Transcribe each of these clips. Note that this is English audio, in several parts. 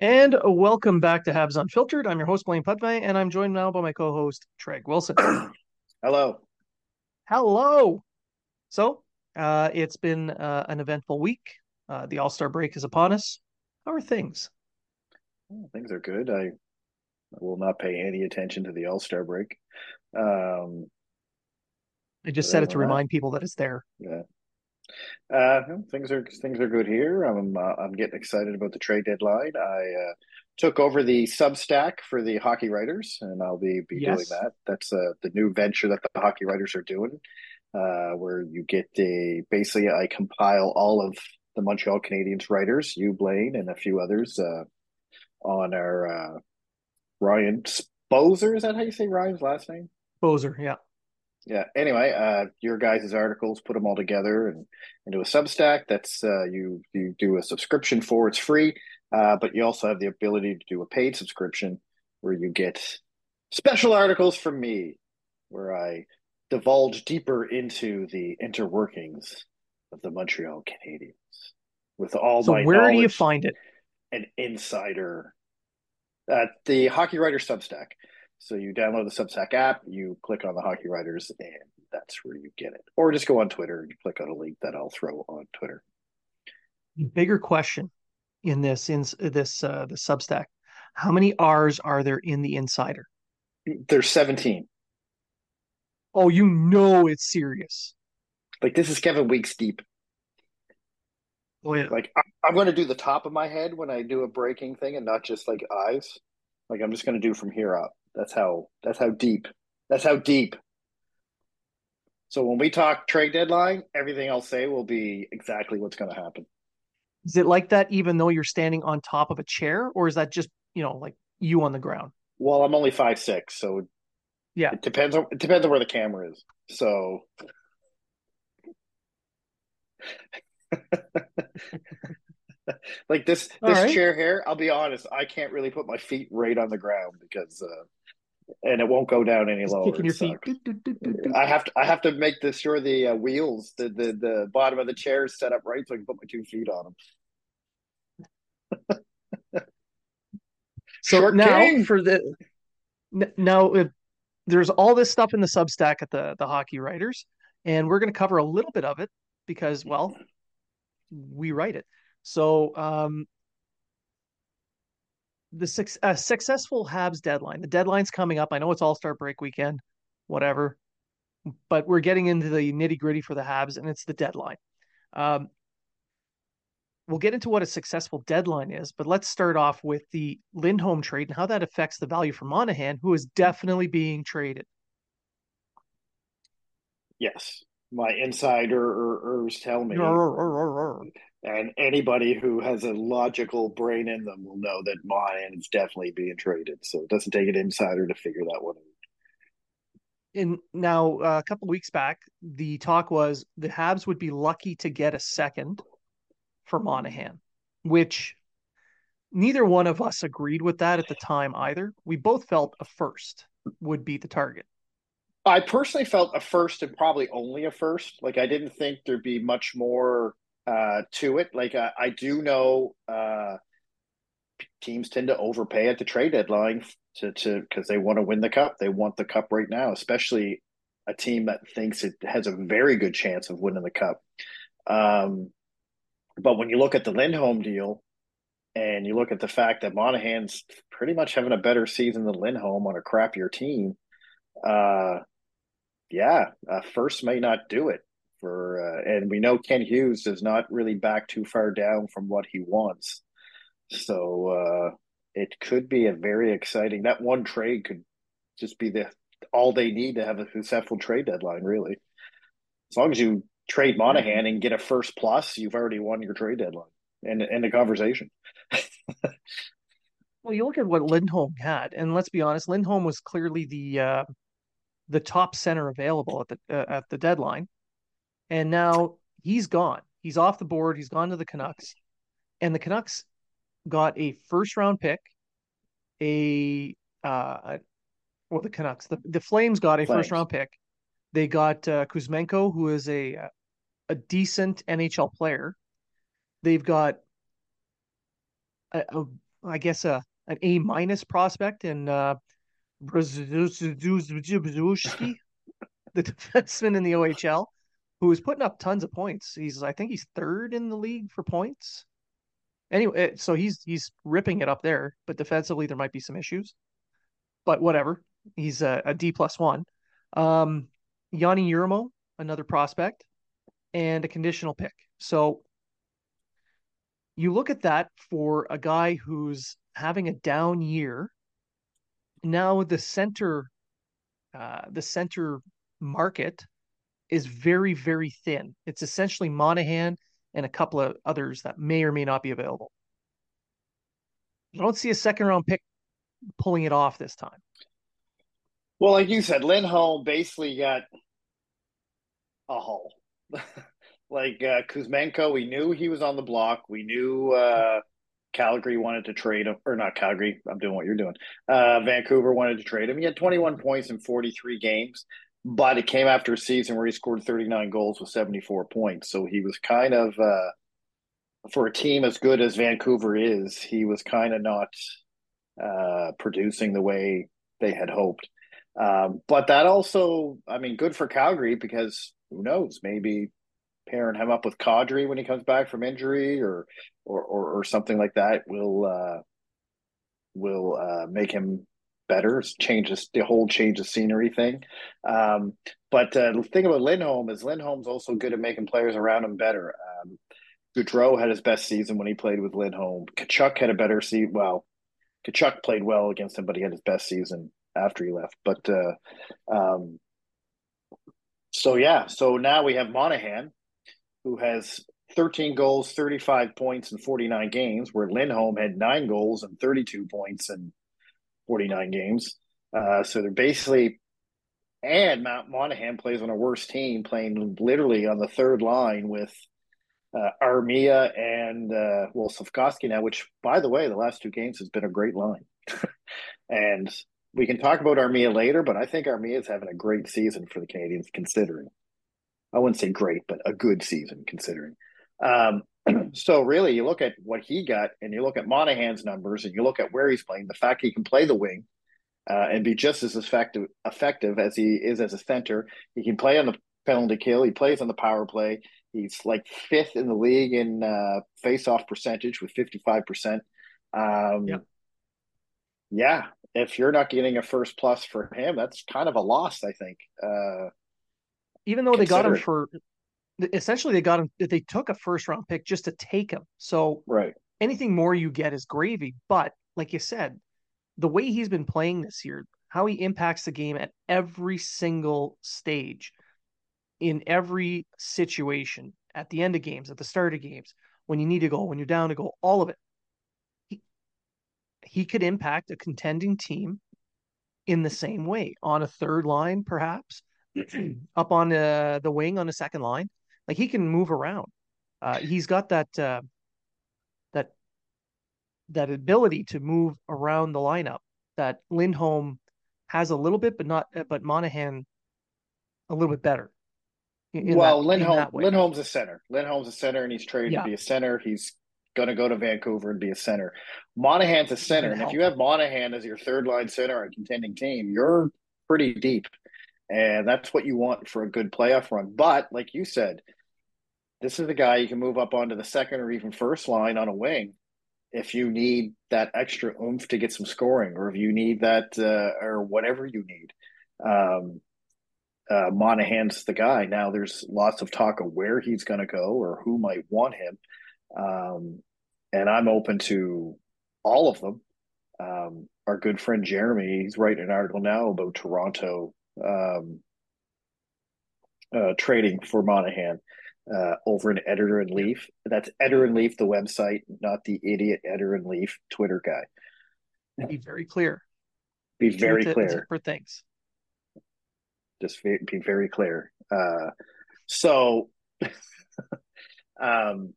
And welcome back to Habs Unfiltered. I'm your host, Blaine Putney, and I'm joined now by my co host, Treg Wilson. Hello. Hello. So, uh, it's been uh, an eventful week. Uh, the All Star break is upon us. How are things? Oh, things are good. I will not pay any attention to the All Star break. Um, I just said it to remind people that it's there. Yeah. Uh, things are things are good here. I'm uh, I'm getting excited about the trade deadline. I uh, took over the Substack for the hockey writers, and I'll be be yes. doing that. That's uh, the new venture that the hockey writers are doing, uh, where you get the basically I compile all of the Montreal Canadiens writers, you Blaine, and a few others uh, on our uh, Ryan Szporer. Is that how you say Ryan's last name? Szporer, yeah yeah anyway uh your guys' articles put them all together and into a substack. That's uh you you do a subscription for it's free uh but you also have the ability to do a paid subscription where you get special articles from me where i divulge deeper into the interworkings of the montreal canadiens with all so my where do you find it? an insider at the hockey writer substack so you download the Substack app, you click on the Hockey Writers, and that's where you get it. Or just go on Twitter and click on a link that I'll throw on Twitter. Bigger question in this in this uh, the Substack: How many R's are there in the Insider? There's 17. Oh, you know it's serious. Like this is Kevin Weekes deep. Oh yeah. Like I'm going to do the top of my head when I do a breaking thing, and not just like eyes. Like I'm just going to do from here up. That's how that's how deep. That's how deep. So when we talk trade deadline, everything I'll say will be exactly what's going to happen. Is it like that even though you're standing on top of a chair or is that just, you know, like you on the ground? Well, I'm only five six, so yeah. It depends on it depends on where the camera is. So like this this right. chair here, I'll be honest, I can't really put my feet right on the ground because uh and it won't go down any lower. Kicking your feet. I have to I have to make this sure the uh, wheels, the, the the bottom of the chair is set up right so I can put my two feet on them. so Short now king. for the now if there's all this stuff in the Substack at the the hockey writers, and we're going to cover a little bit of it because well, we write it. So um, the uh, successful Habs deadline. The deadline's coming up. I know it's All Star break weekend, whatever, but we're getting into the nitty gritty for the Habs, and it's the deadline. Um, we'll get into what a successful deadline is, but let's start off with the Lindholm trade and how that affects the value for Monahan, who is definitely being traded. Yes, my insiders tell me and anybody who has a logical brain in them will know that Monahan is definitely being traded. So it doesn't take an insider to figure that one out. And now, uh, a couple weeks back, the talk was the Habs would be lucky to get a second for Monahan, which neither one of us agreed with that at the time either. We both felt a first would be the target. I personally felt a first and probably only a first. Like I didn't think there'd be much more uh, to it. Like uh, I do know uh, teams tend to overpay at the trade deadline to to because they want to win the cup. They want the cup right now, especially a team that thinks it has a very good chance of winning the cup. Um, but when you look at the Lindholm deal, and you look at the fact that Monahan's pretty much having a better season than Lindholm on a crappier team, uh, yeah, uh, first may not do it for uh, and we know Kent Hughes is not really back too far down from what he wants. So uh, it could be a very exciting that one trade could just be the all they need to have a successful trade deadline, really. As long as you trade Monahan and get a first plus, you've already won your trade deadline and in the conversation. well, you look at what Lindholm had, and let's be honest, Lindholm was clearly the uh, the top center available at the uh, at the deadline, and now he's gone. He's off the board. He's gone to the Canucks, and the Canucks got a first round pick, a uh, well, the Canucks, the the Flames got a Flames. first round pick. They got uh, Kuzmenko, who is a a decent NHL player. They've got, a, a, I guess, a an A minus prospect and uh, the defenseman in the OHL, who is putting up tons of points. He's, I think, he's third in the league for points. Anyway, so he's he's ripping it up there, but defensively there might be some issues. But whatever, he's a, a D plus one. Um, Joni Jurmo, another prospect and a conditional pick. So you look at that for a guy who's having a down year. Now the center, uh, the center market is very very thin. It's essentially Monahan and a couple of others that may or may not be available. I don't see a second round pick pulling it off this time. Well, like you said, Lindholm basically got a haul. like uh, Kuzmenko, we knew he was on the block. We knew uh, Calgary wanted to trade him, or not Calgary. I'm doing what you're doing. Uh, Vancouver wanted to trade him. He had 21 points in 43 games, but it came after a season where he scored 39 goals with 74 points. So he was kind of, uh, for a team as good as Vancouver is, he was kind of not uh, producing the way they had hoped. Um, but that also, I mean, good for Calgary because who knows? Maybe pairing him up with Kadri when he comes back from injury, or or or, or something like that will uh, will uh, make him better. Change the whole change of scenery thing. Um, but uh, the thing about Lindholm is Lindholm's also good at making players around him better. Um, Gaudreau had his best season when he played with Lindholm. Tkachuk had a better season. Well, Tkachuk played well against him, but he had his best season after he left. But uh, um, so yeah, so now we have Monahan, who has 13 goals, 35 points in 49 games, where Lindholm had nine goals and 32 points in 49 games. Uh, so they're basically, and Mount Monahan plays on a worse team, playing literally on the third line with uh, Armia and uh, well Slafkovsky now, which by the way, the last two games has been a great line. and we can talk about Armia later, but I think Armia is having a great season for the Canadiens, considering. I wouldn't say great, but a good season considering. Um, so really, you look at what he got, and you look at Monahan's numbers, and you look at where he's playing. The fact he can play the wing uh, and be just as effective effective as he is as a center. He can play on the penalty kill. He plays on the power play. He's like fifth in the league in uh, face-off percentage with fifty-five percent. Um, yep. Yeah, if you're not getting a first plus for him, that's kind of a loss, I think. Uh, Even though they got him for essentially they got him they took a first round pick just to take him. So right. anything more you get is gravy. But like you said, the way he's been playing this year, how he impacts the game at every single stage, in every situation, at the end of games, at the start of games, when you need to go, when you're down to go, all of it he could impact a contending team in the same way on a third line, perhaps up on uh, the wing on the second line. Like he can move around. Uh, he's got that uh, that that ability to move around the lineup that Lindholm has a little bit, but not but Monahan a little bit better. well, that, Lindholm Lindholm's a center. Lindholm's a center, and he's trained yeah. to be a center. He's going to go to Vancouver and be a center. Monahan's a center, and if you have Monahan as your third line center on a contending team, you're pretty deep, and that's what you want for a good playoff run. But like you said, this is the guy you can move up onto the second or even first line on a wing if you need that extra oomph to get some scoring, or if you need that, uh, or whatever you need. Um, uh, Monahan's the guy. Now there's lots of talk of where he's going to go or who might want him. Um, and I'm open to all of them. Um, our good friend Jeremy, he's writing an article now about Toronto um, uh, trading for Monahan. uh, over an Editor and Leaf. That's Editor and Leaf, the website, not the idiot Editor and Leaf Twitter guy. Be very clear. Be very clear for things. Just be, be very clear. Uh, so, um,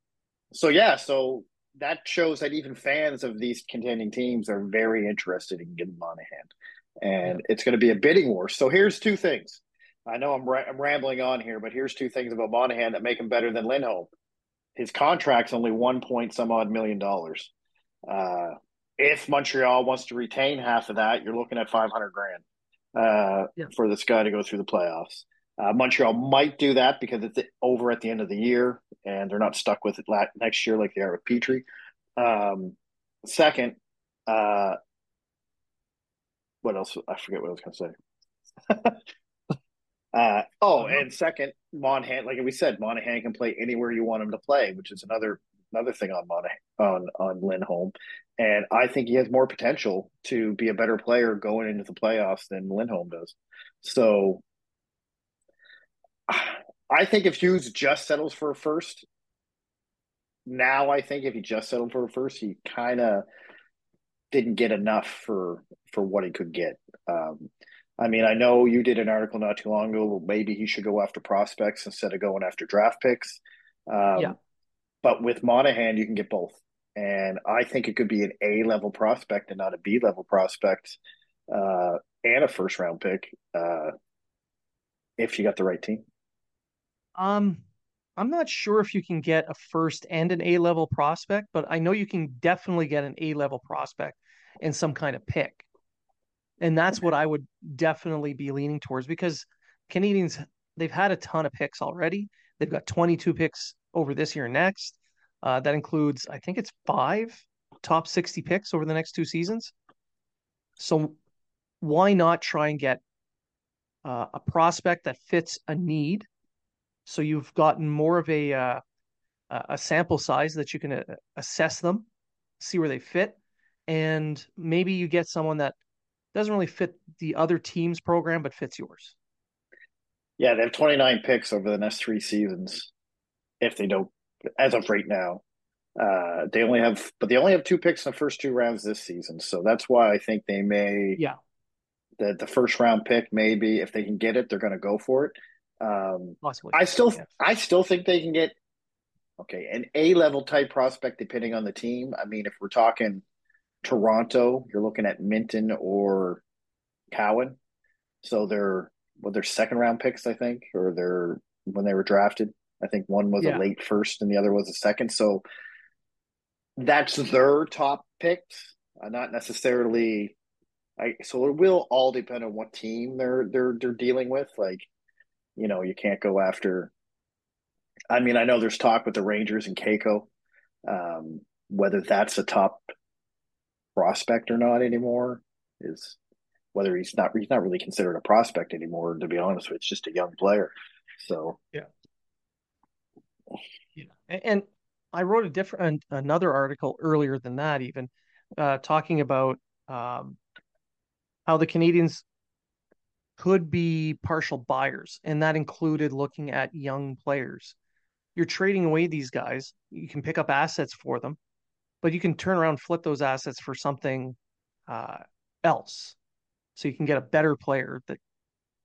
so yeah, so that shows that even fans of these contending teams are very interested in getting Monahan, and it's going to be a bidding war. So here's two things. I know I'm ra- I'm rambling on here, but here's two things about Monahan that make him better than Lindholm. His contract's only one point some odd million dollars. Uh, if Montreal wants to retain half of that, you're looking at 500 grand uh, yeah. for this guy to go through the playoffs. Uh, Montreal might do that because it's over at the end of the year and they're not stuck with it next year like they are with Petry. Um, second, uh, what else? I forget what I was going to say. uh, oh, and second, Monahan, like we said, Monahan can play anywhere you want him to play, which is another another thing on Monahan, on on Lindholm. And I think he has more potential to be a better player going into the playoffs than Lindholm does. So I think if Hughes just settles for a first, now I think if he just settled for a first, he kind of didn't get enough for for what he could get. Um, I mean, I know you did an article not too long ago. Maybe he should go after prospects instead of going after draft picks. Um, yeah. But with Monahan, you can get both, and I think it could be an A level prospect and not a B level prospect, uh, and a first round pick uh, if you got the right team. Um, I'm not sure if you can get a first and an A level prospect, but I know you can definitely get an A level prospect and some kind of pick. And that's what I would definitely be leaning towards because Canadiens, they've had a ton of picks already. They've got 22 picks over this year and next. Uh, that includes, I think it's five top 60 picks over the next two seasons. So why not try and get uh, a prospect that fits a need so you've gotten more of a uh, a sample size that you can uh, assess them, see where they fit, and maybe you get someone that doesn't really fit the other team's program but fits yours. Yeah, they have 29 picks over the next three seasons. If they don't, as of right now, uh, they only have, but they only have two picks in the first two rounds this season. So that's why I think they may, yeah, the the first round pick maybe if they can get it, they're going to go for it. Um, Possibly. I still, yeah. I still think they can get okay an A level type prospect depending on the team. I mean, if we're talking Toronto, you're looking at Minten or Cowan. So they're well, they're second round picks, I think, or they're when they were drafted. I think one was yeah. a late first and the other was a second. So that's their top picks, uh, not necessarily. I so it will all depend on what team they're they're they're dealing with. Like you know, you can't go after. I mean, I know there's talk with the Rangers and Kakko, um, whether that's a top prospect or not anymore is whether he's not he's not really considered a prospect anymore. To be honest with, it's just a young player. So yeah, yeah, and I wrote a different another article earlier than that, even uh, talking about um, how the Canadiens could be partial buyers, and that included looking at young players. You're trading away these guys. You can pick up assets for them, but you can turn around, flip those assets for something uh, else. So you can get a better player that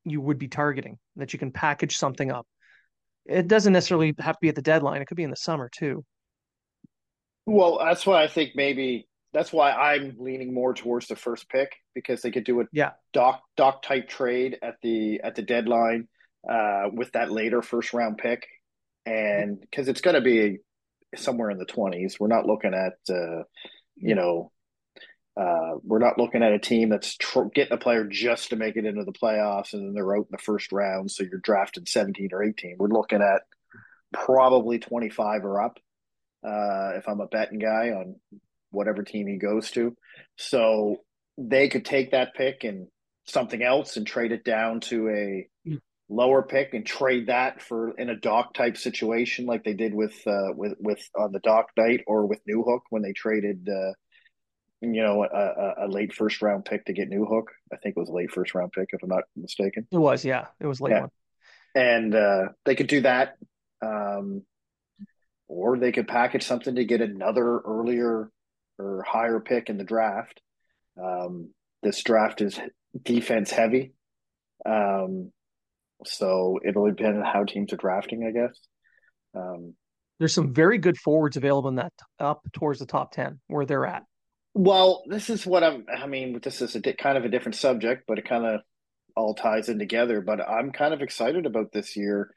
you would be targeting, that you can package something up. It doesn't necessarily have to be at the deadline, it could be in the summer too. Well, that's why I think maybe that's why I'm leaning more towards the first pick because they could do a yeah. Dach Dach type trade at the at the deadline uh, with that later first round pick, and because it's going to be somewhere in the twenties. We're not looking at uh, you know uh, we're not looking at a team that's tr- getting a player just to make it into the playoffs and then they're out in the first round. So you're drafted 17 or 18. We're looking at probably 25 or up. Uh, if I'm a betting guy on whatever team he goes to. So they could take that pick and something else and trade it down to a mm. lower pick and trade that for in a Dach type situation like they did with uh, with with on the Dach night or with Newhook when they traded uh, you know a, a, late first round pick to get Newhook. I think it was a late first round pick if I'm not mistaken. It was, yeah, it was late yeah. one. And uh, they could do that Um, or they could package something to get another earlier or higher pick in the draft. Um, this draft is defense heavy. Um, so it'll depend on how teams are drafting, I guess. Um, There's some very good forwards available in that up towards the top 10 where they're at. Well, this is what I'm, I mean, this is a di- kind of a different subject, but it kind of all ties in together. But I'm kind of excited about this year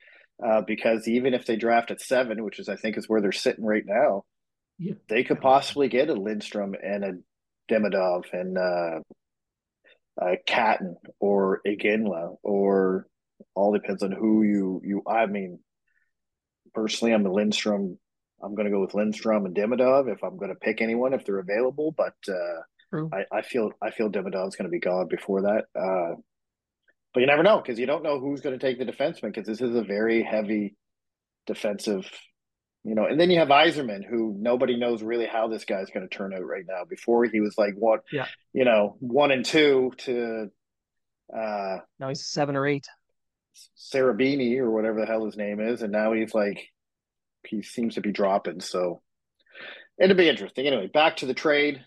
uh, because even if they draft at seven, which is, I think, is where they're sitting right now, Yeah. they could possibly get a Lindstrom and a Demidov and uh, a Catton or a Iginla or all depends on who you you. I mean, personally, I'm a Lindstrom. I'm going to go with Lindstrom and Demidov if I'm going to pick anyone if they're available. But uh, I, I feel I feel Demidov's going to be gone before that. Uh, but you never know because you don't know who's going to take the defenseman because this is a very heavy defensive you know, and then you have Eiserman, who nobody knows really how this guy's going to turn out right now. Before he was like what, Yeah. you know, one and two to uh Now he's seven or eight. Sarabini or whatever the hell his name is, and now he's like he seems to be dropping. So it'll be interesting. Anyway, back to the trade.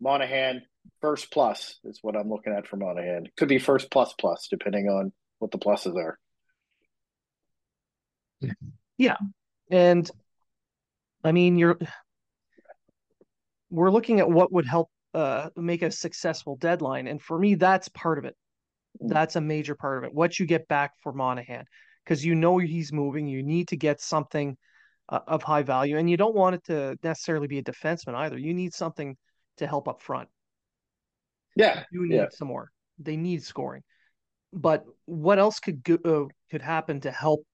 Monahan first plus is what I'm looking at for Monahan. Could be first plus plus depending on what the pluses are. Yeah, and I mean, you're we're looking at what would help uh, make a successful deadline, and for me, that's part of it. Mm. That's a major part of it. What you get back for Monahan, because you know he's moving, you need to get something uh, of high value, and you don't want it to necessarily be a defenseman either. You need something to help up front. Yeah, You need yeah. some more. They need scoring. But what else could go, uh, could happen to help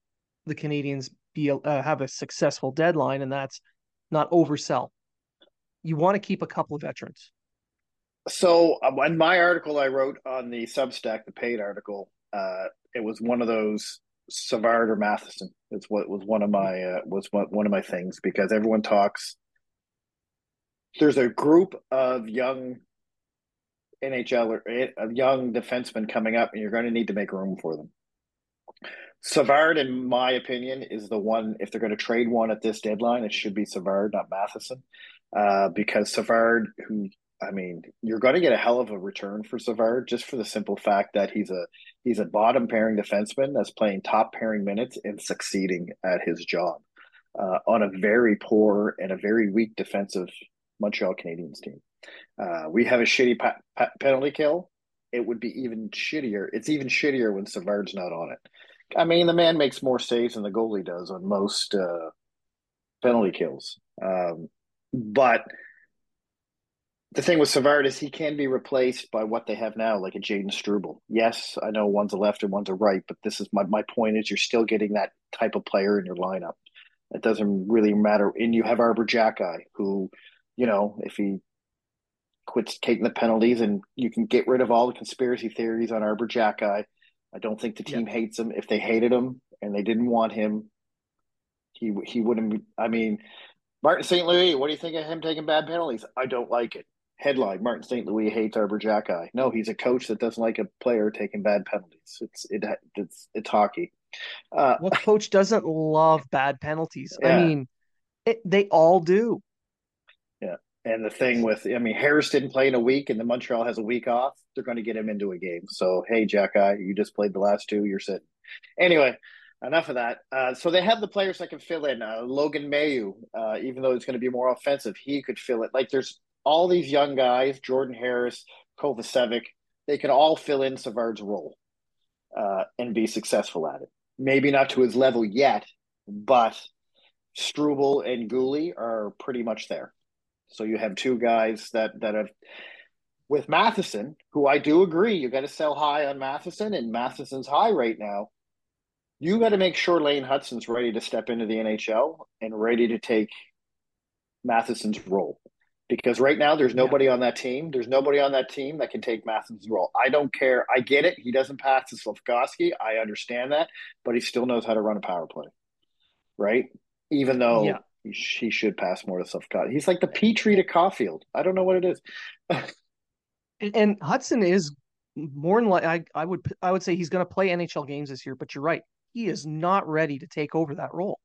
the Canadiens be uh, have a successful deadline, and that's not oversell. You want to keep a couple of veterans. So um, in my article I wrote on the Substack, the paid article, uh, it was one of those Savard or Matheson. It's what was one of my uh, was one, one of my things because everyone talks. There's a group of young NHL or of young defensemen coming up, and you're going to need to make room for them. Savard, in my opinion, is the one. If they're going to trade one at this deadline, it should be Savard, not Matheson, uh, because Savard, who I mean, you're going to get a hell of a return for Savard just for the simple fact that he's a he's a bottom pairing defenseman that's playing top pairing minutes and succeeding at his job uh, on a very poor and a very weak defensive Montreal Canadiens team. Uh, we have a shitty pa- pa- penalty kill. It would be even shittier. It's even shittier when Savard's not on it. I mean, the man makes more saves than the goalie does on most uh, penalty kills. Um, but the thing with Savard is he can be replaced by what they have now, like a Jayden Struble. Yes, I know one's a left and one's a right, but this is my, my point is you're still getting that type of player in your lineup. It doesn't really matter. And you have Arber Xhekaj, who, you know, if he quits taking the penalties and you can get rid of all the conspiracy theories on Arber Xhekaj. I don't think the team hates him. If they hated him and they didn't want him, he he wouldn't be. I mean, Martin St. Louis, what do you think of him taking bad penalties? I don't like it. Headline: Martin St. Louis hates Arber Xhekaj. No, he's a coach that doesn't like a player taking bad penalties. It's it it's it's hockey. Uh, What coach doesn't love bad penalties? Yeah. I mean, it, they all do. And the thing with, I mean, Harris didn't play in a week, and the Montreal has a week off. They're going to get him into a game. So, hey, Jack, I, you just played the last two. You're sitting. Anyway, enough of that. Uh, so they have the players that can fill in. Uh, Logan Mailloux, uh, even though it's going to be more offensive, he could fill it. Like there's all these young guys, Jordan Harris, Kovacevic. They can all fill in Savard's role uh, and be successful at it. Maybe not to his level yet, but Struble and Guhle are pretty much there. So you have two guys that that have with Matheson, who I do agree you got to sell high on Matheson, and Matheson's high right now. You got to make sure Lane Hutson's ready to step into the NHL and ready to take Matheson's role. Because right now there's nobody on that team. There's nobody on that team that can take Matheson's role. I don't care. I get it. He doesn't pass to Slafkovsky. I understand that, but he still knows how to run a power play. Right? Even though Yeah. He, he should pass more to Slafkovsky. He's like the Petry to Caufield. I don't know what it is. And, and Hutson is more than like I, I would I would say he's going to play NHL games this year. But you're right, he is not ready to take over that role.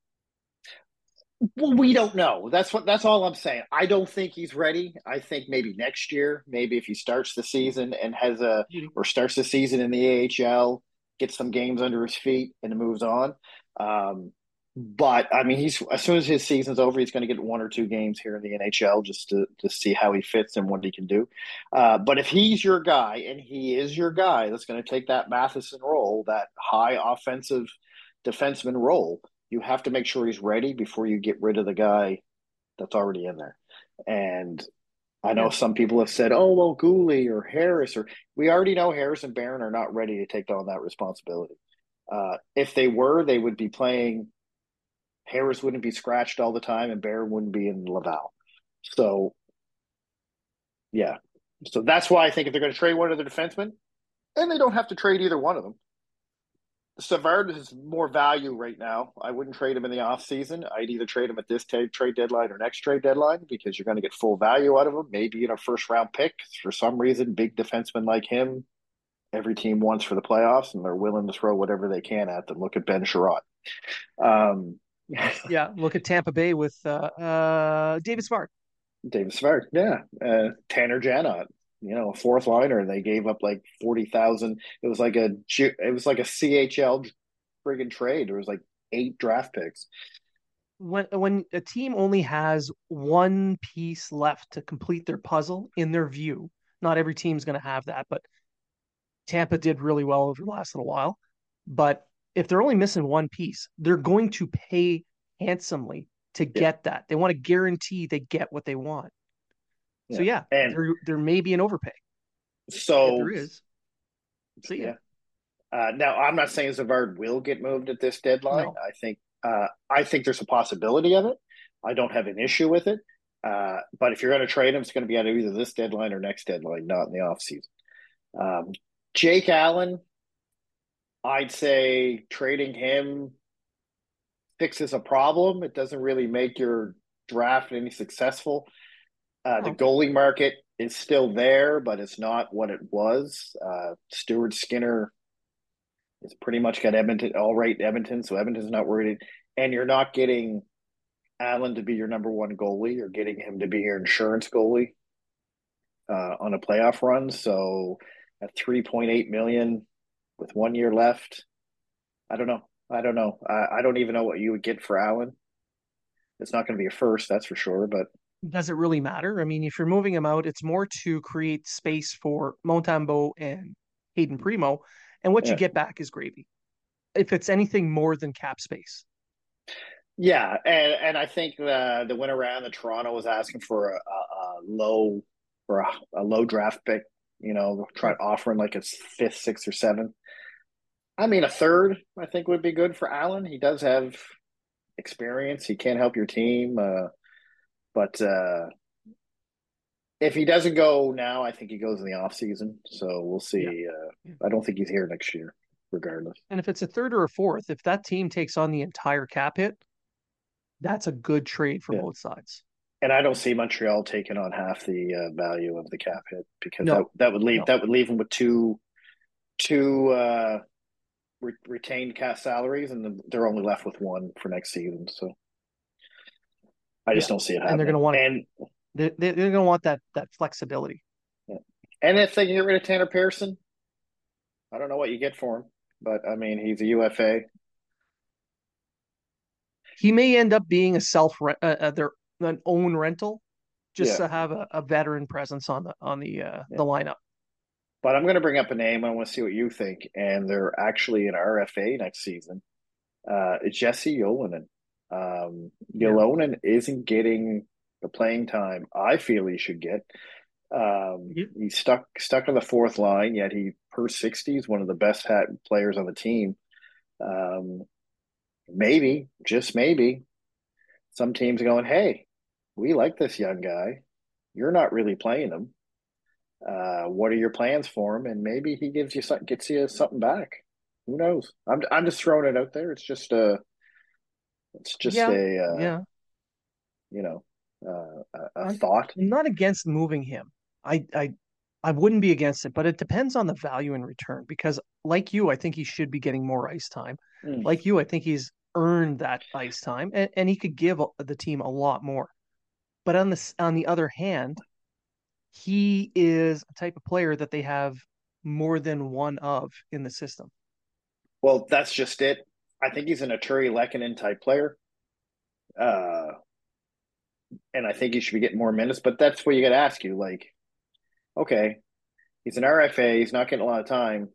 Well, we don't know. That's what. That's all I'm saying. I don't think he's ready. I think maybe next year, maybe if he starts the season and has a or starts the season in the AHL, gets some games under his feet, and moves on. Um, but I mean, he's as soon as his season's over, he's going to get one or two games here in the NHL just to to see how he fits and what he can do. Uh, but if he's your guy, and he is your guy, that's going to take that Matheson role, that high offensive defenseman role you have to make sure he's ready before you get rid of the guy that's already in there. And I know yeah. some people have said, "Oh, well, Guhle or Harris," or we already know Harris and Barron are not ready to take on that responsibility. Uh, if they were, they would be playing. Harris wouldn't be scratched all the time, and Barron wouldn't be in Laval. So, yeah, so that's why I think if they're going to trade one of the defensemen, and they don't have to trade either one of them, Savard is more value right now. I wouldn't trade him in the off season. I'd either trade him at this t- trade deadline or next trade deadline because you're going to get full value out of him. Maybe in a first round pick for some reason, big defenseman like him, every team wants for the playoffs, and they're willing to throw whatever they can at them. Look at Ben Chiarot. Um, yeah, look at Tampa Bay with uh, uh, David Savard. David Savard, yeah, uh, Tanner Jeannot, you know, a fourth liner. They gave up like forty thousand. It was like a it was like a CHL friggin' trade. There was like eight draft picks. When when a team only has one piece left to complete their puzzle, in their view, not every team's going to have that, but Tampa did really well over the last little while. But if they're only missing one piece, they're going to pay handsomely to get yeah. that. They want to guarantee they get what they want. So yeah, and there there may be an overpay. So there is. So yeah. Uh, now I'm not saying Savard will get moved at this deadline. No. I think uh, I think there's a possibility of it. I don't have an issue with it. Uh, but if you're going to trade him, it's going to be at either this deadline or next deadline, not in the offseason. Um, Jake Allen, I'd say trading him fixes a problem. It doesn't really make your draft any successful. Uh, the goalie market is still there, but it's not what it was. Uh, Stuart Skinner is pretty much got Edmonton all right. Edmonton, so Edmonton's not worried, and you're not getting Allen to be your number one goalie. You're getting him to be your insurance goalie uh, on a playoff run. So at three point eight million with one year left, I don't know. I don't know. I, I don't even know what you would get for Allen. It's not going to be a first, that's for sure. But does it really matter? I mean, if you're moving him out, it's more to create space for Montembeault and Hayden mm-hmm. Primeau, and what yeah. you get back is gravy. If it's anything more than cap space. Yeah, and and I think the the win around the Toronto was asking for a, a, a low or a, a, low draft pick. You know, try offering like a fifth, sixth, or seventh. I mean, a third I think would be good for Allen. He does have experience. He can help your team. Uh, but uh, if he doesn't go now, I think he goes in the off season. So we'll see. Yeah. Uh, I don't think he's here next year, regardless. And if it's a third or a fourth, if that team takes on the entire cap hit, that's a good trade for yeah. both sides. And I don't see Montreal taking on half the uh, value of the cap hit because no. that, that would leave no. that would leave them with two two uh, re- retained cap salaries, and they're only left with one for next season. So I just yeah. don't see it happening. And they're going to want and they're, they're going to want that that flexibility. Yeah. And if they get rid of Tanner Pearson, I don't know what you get for him, but I mean he's a UFA. He may end up being a self uh, uh, their an own rental, just yeah. to have a, a, veteran presence on the on the uh, the lineup. But I'm going to bring up a name. I want to see what you think. And they're actually in RFA next season. Uh, Jesse Ylönen. Um, yeah. isn't getting the playing time I feel he should get. Um, yeah. He's stuck stuck on the fourth line, yet he per sixty is one of the best hat players on the team. Um, maybe, just maybe, some teams going, "Hey, we like this young guy. You're not really playing him. Uh, what are your plans for him?" And maybe he gives you something, gets you something back. Who knows? I'm I'm just throwing it out there. It's just a it's just yeah, a uh, yeah, you know, uh, a, a thought. I'm not against moving him. I I I wouldn't be against it, but it depends on the value in return because, like you, I think he should be getting more ice time. Mm. Like you, I think he's earned that ice time, and, and he could give the team a lot more. But on the on the other hand, he is a type of player that they have more than one of in the system. Well, that's just it. I think he's an Artturi Lehkonen type player. Uh, and I think he should be getting more minutes, but that's what you got to ask you. Like, okay, he's an RFA, he's not getting a lot of time.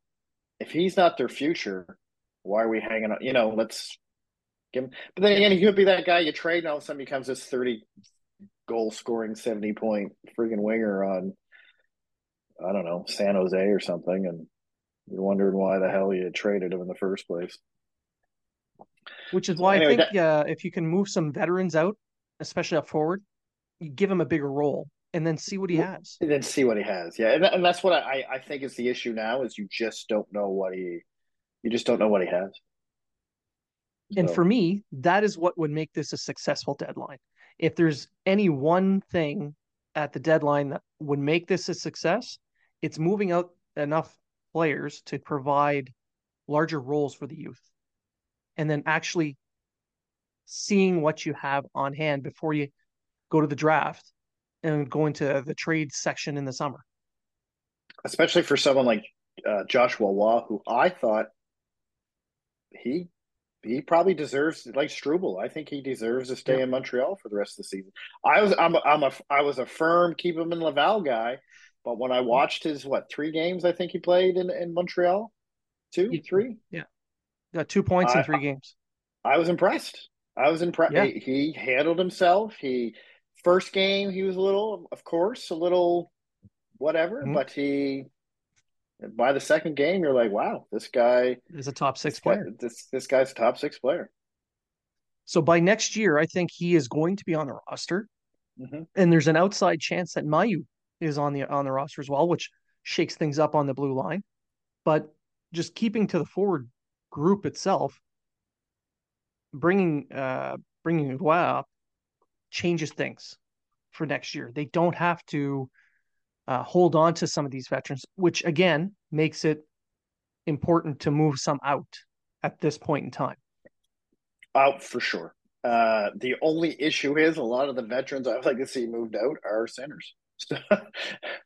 If he's not their future, why are we hanging on? You know, let's give him. But then again, he could be that guy you trade, and all of a sudden becomes this 30 goal scoring, 70 point freaking winger on, I don't know, San Jose or something. And you're wondering why the hell you traded him in the first place. Which is why anyway, I think that, uh, if you can move some veterans out, especially up forward, you give him a bigger role and then see what he has. And then see what he has. Yeah. And, and that's what I, I think is the issue now is you just don't know what he, you just don't know what he has. And for me, that is what would make this a successful deadline. If there's any one thing at the deadline that would make this a success, it's moving out enough players to provide larger roles for the youth and then actually seeing what you have on hand before you go to the draft and go into the trade section in the summer. Especially for someone like uh, Joshua Roy, who I thought he he probably deserves like Struble. I think he deserves to stay yeah. in Montreal for the rest of the season. I was I'm a, I'm a I was a firm keep him in Laval guy, but when I mm-hmm. watched his what three games I think he played in, in Montreal, two three yeah, got two points I, in three games. I was impressed. I was impressed. Yeah. He, he handled himself. He first game he was a little, of course, a little whatever, mm-hmm. but he by the second game, you're like, wow, this guy is a top six player. Guy, this this guy's a top six player. So by next year, I think he is going to be on the roster, mm-hmm. and there's an outside chance that Mailloux is on the on the roster as well, which shakes things up on the blue line. But just keeping to the forward group itself, bringing uh bringing Roy up changes things for next year. They don't have to uh, hold on to some of these veterans, which again makes it important to move some out at this point in time. Out for sure. Uh, the only issue is a lot of the veterans I'd like to see moved out are centers,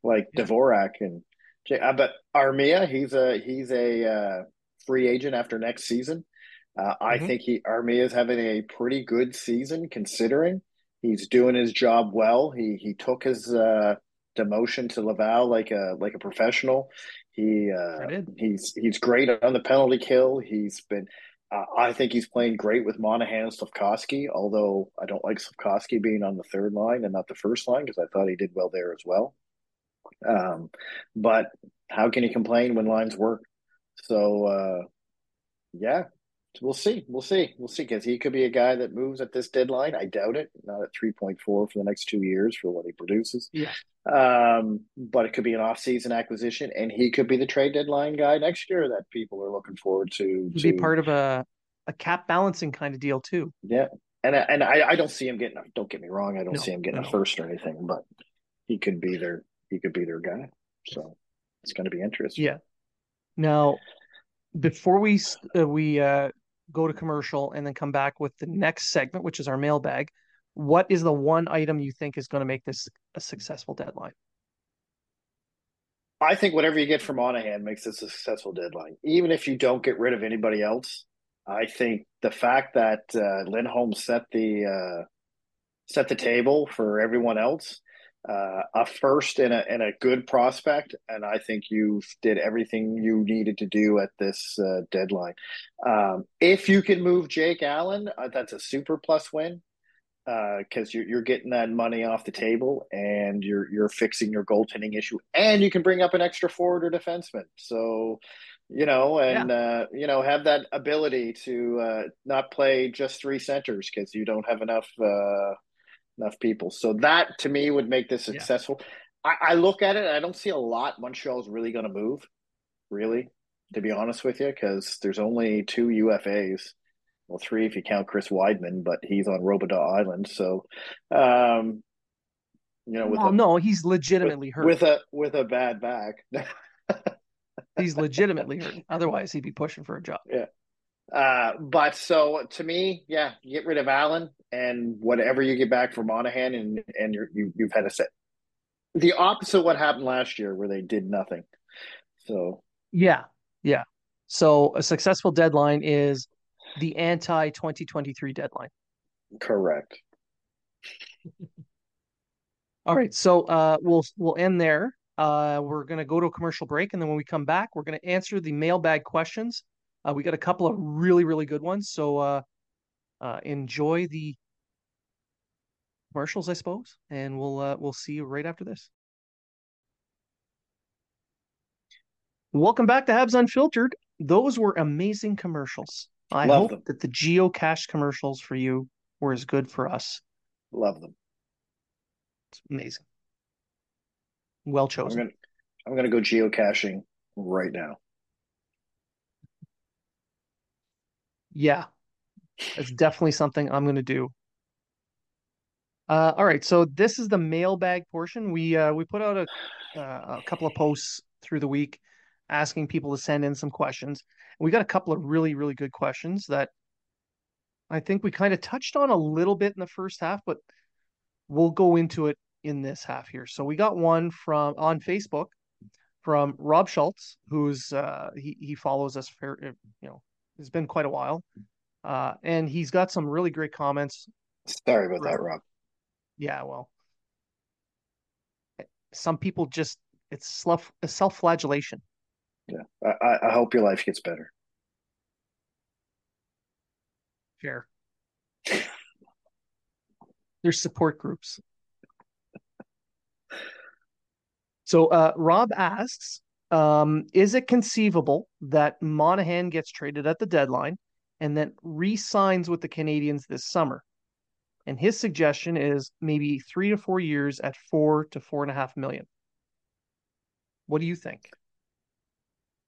like yeah. Dvorak and. Uh, but Armia, he's a he's a uh, free agent after next season. Uh, I mm-hmm. think he Armia is having a pretty good season considering he's doing his job well. He he took his uh, demotion to Laval like a like a professional. He uh, he's he's great on the penalty kill. He's been. Uh, I think he's playing great with Monahan and Slafkovsky, although I don't like Slafkovsky being on the third line and not the first line because I thought he did well there as well. Um, but how can you complain when lines work? So, uh, yeah, we'll see. We'll see. We'll see because he could be a guy that moves at this deadline. I doubt it. Not at three point four for the next two years for what he produces. Yeah. Um, but it could be an off-season acquisition, and he could be the trade deadline guy next year that people are looking forward to. to... Be part of a a cap balancing kind of deal too. Yeah, and and I, I don't see him getting. Don't get me wrong. I don't no, see him getting no. a first or anything, but he could be their he could be their guy. So it's going to be interesting. Yeah. Now, before we uh, we uh, go to commercial and then come back with the next segment, which is our mailbag. What is the one item you think is going to make this a successful deadline? I think whatever you get from Monahan makes this a successful deadline. Even if you don't get rid of anybody else, I think the fact that uh, Lindholm set the uh, set the table for everyone else uh, a first and a, and a good prospect. And I think you did everything you needed to do at this uh, deadline. Um, if you can move Jake Allen, uh, that's a super plus win because uh, you're, you're getting that money off the table and you're you're fixing your goaltending issue, and you can bring up an extra forward or defenseman. So you know, and yeah. uh, you know, have that ability to uh, not play just three centers because you don't have enough uh, enough people. So that to me would make this successful. Yeah. I, I, look at it, I don't see a lot Montreal's really going to move, really, to be honest with you, because there's only two UFAs. Well, three if you count Chris Wideman, but he's on Robidas Island. So, um, you know, with well, a, no, he's legitimately with, hurt with a with a bad back. he's legitimately hurt. Otherwise, he'd be pushing for a job. Yeah, Uh, but so to me, yeah, get rid of Allen and whatever you get back for Monahan, and and you're, you you've had a set. The opposite of what happened last year, where they did nothing. So yeah, yeah. So a successful deadline is the anti 2023 deadline. Correct. All right, so uh, we'll we'll end there. Uh, we're gonna go to a commercial break, and then when we come back, we're gonna answer the mailbag questions. Uh, we got a couple of really really good ones, so uh, uh, enjoy the commercials, I suppose, and we'll uh, we'll see you right after this. Welcome back to Habs Unfiltered. Those were amazing commercials. I Love hope them. that the geocache commercials for you were as good for us. Love them. It's amazing. Well I'm chosen. gonna I'm gonna go geocaching right now. Yeah, it's definitely something I'm going to do. Uh, all right, so this is the mailbag portion. We uh, we put out a uh, a couple of posts through the week asking people to send in some questions. We got a couple of really really good questions that I think we kind of touched on a little bit in the first half, but we'll go into it in this half here. So we got one from on Facebook from Rob Schultz, who's uh, he he follows us for you know it's been quite a while, uh, and he's got some really great comments. Sorry about that, Rob. Yeah, well, some people just it's self self flagellation. Yeah, I, I hope your life gets better. Fair. There's support groups. So uh, Rob asks, um, is it conceivable that Monahan gets traded at the deadline and then re-signs with the Canadiens this summer? And his suggestion is maybe three to four years at four to four and a half million. What do you think?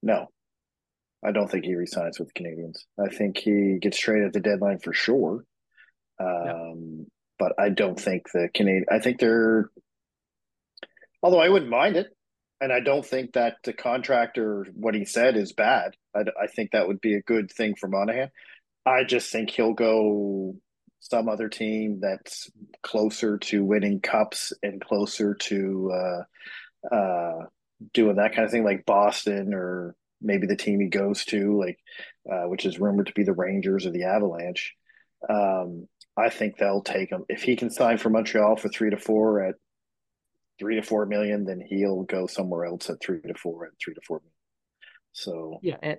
No, I don't think he resigns with the Canadiens. I think he gets traded at the deadline for sure. Um, yeah. But I don't think the Canadian. I think they're. Although I wouldn't mind it, and I don't think that the contractor what he said is bad. I, I think that would be a good thing for Monahan. I just think he'll go some other team that's closer to winning cups and closer to uh, uh, doing that kind of thing, like Boston or maybe the team he goes to, like uh, which is rumored to be the Rangers or the Avalanche. Um, I think they'll take him if he can sign for Montreal for three to four at three to four million, then he'll go somewhere else at three to four at three to four million. So yeah, and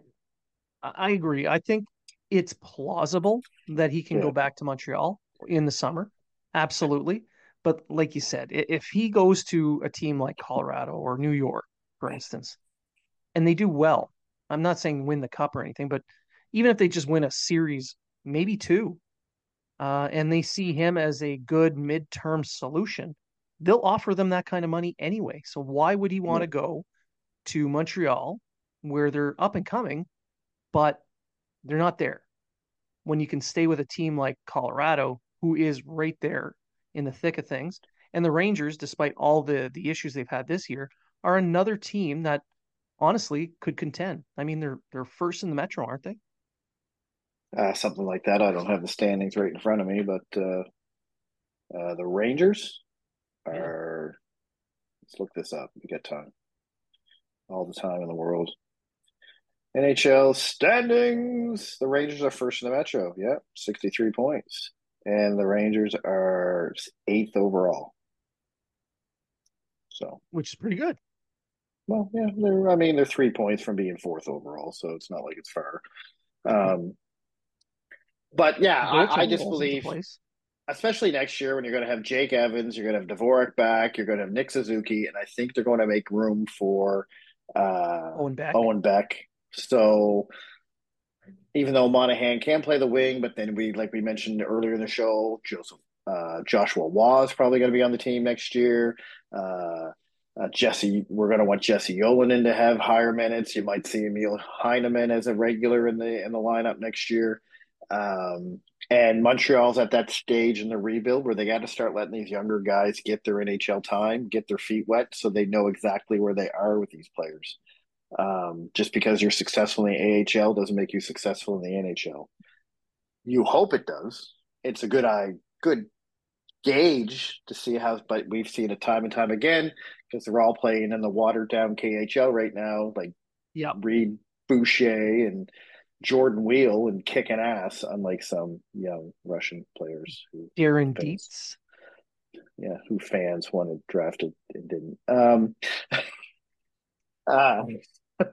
I agree. I think it's plausible that he can yeah. go back to Montreal in the summer. Absolutely. But like you said, if he goes to a team like Colorado or New York, for instance, and they do well, I'm not saying win the cup or anything, but even if they just win a series, maybe two, uh, and they see him as a good midterm solution, they'll offer them that kind of money anyway. So why would he want to go to Montreal where they're up and coming, but they're not there? When you can stay with a team like Colorado, who is right there in the thick of things, and the Rangers, despite all the the issues they've had this year, are another team that honestly could contend. I mean, they're they're first in the Metro, aren't they? Uh, something like that. I don't have the standings right in front of me, but uh, uh, the Rangers are. Let's look this up. We get time. All the time in the world. NHL standings. The Rangers are first in the Metro. Yep, sixty-three points, and the Rangers are eighth overall. So, which is pretty good. Well, yeah, they're. I mean, they're three points from being fourth overall, so it's not like it's far. Um, but yeah, I, I, just believe, especially next year when you're going to have Jake Evans, you're going to have Dvorak back, you're going to have Nick Suzuki, and I think they're going to make room for uh, Owen Beck. Owen Beck. So even though Monahan can play the wing, but then we, like we mentioned earlier in the show, Joseph uh, Joshua Roy is probably going to be on the team next year. Uh, uh, Jesse, we're going to want Jesse Ylönen to have higher minutes. You might see Emil Heineman as a regular in the in the lineup next year. Um, and Montreal's at that stage in the rebuild where they got to start letting these younger guys get their NHL time, get their feet wet, so they know exactly where they are with these players. Um, just because you're successful in the AHL doesn't make you successful in the NHL. You hope it does. It's a good eye, good gauge to see how, but we've seen it time and time again because they're all playing in the watered down KHL right now, like yeah, Reed Boucher and Jordan Wheel and kicking ass, unlike some young Russian players who Darren Dietz. Yeah, who fans wanted drafted and didn't. Um, uh,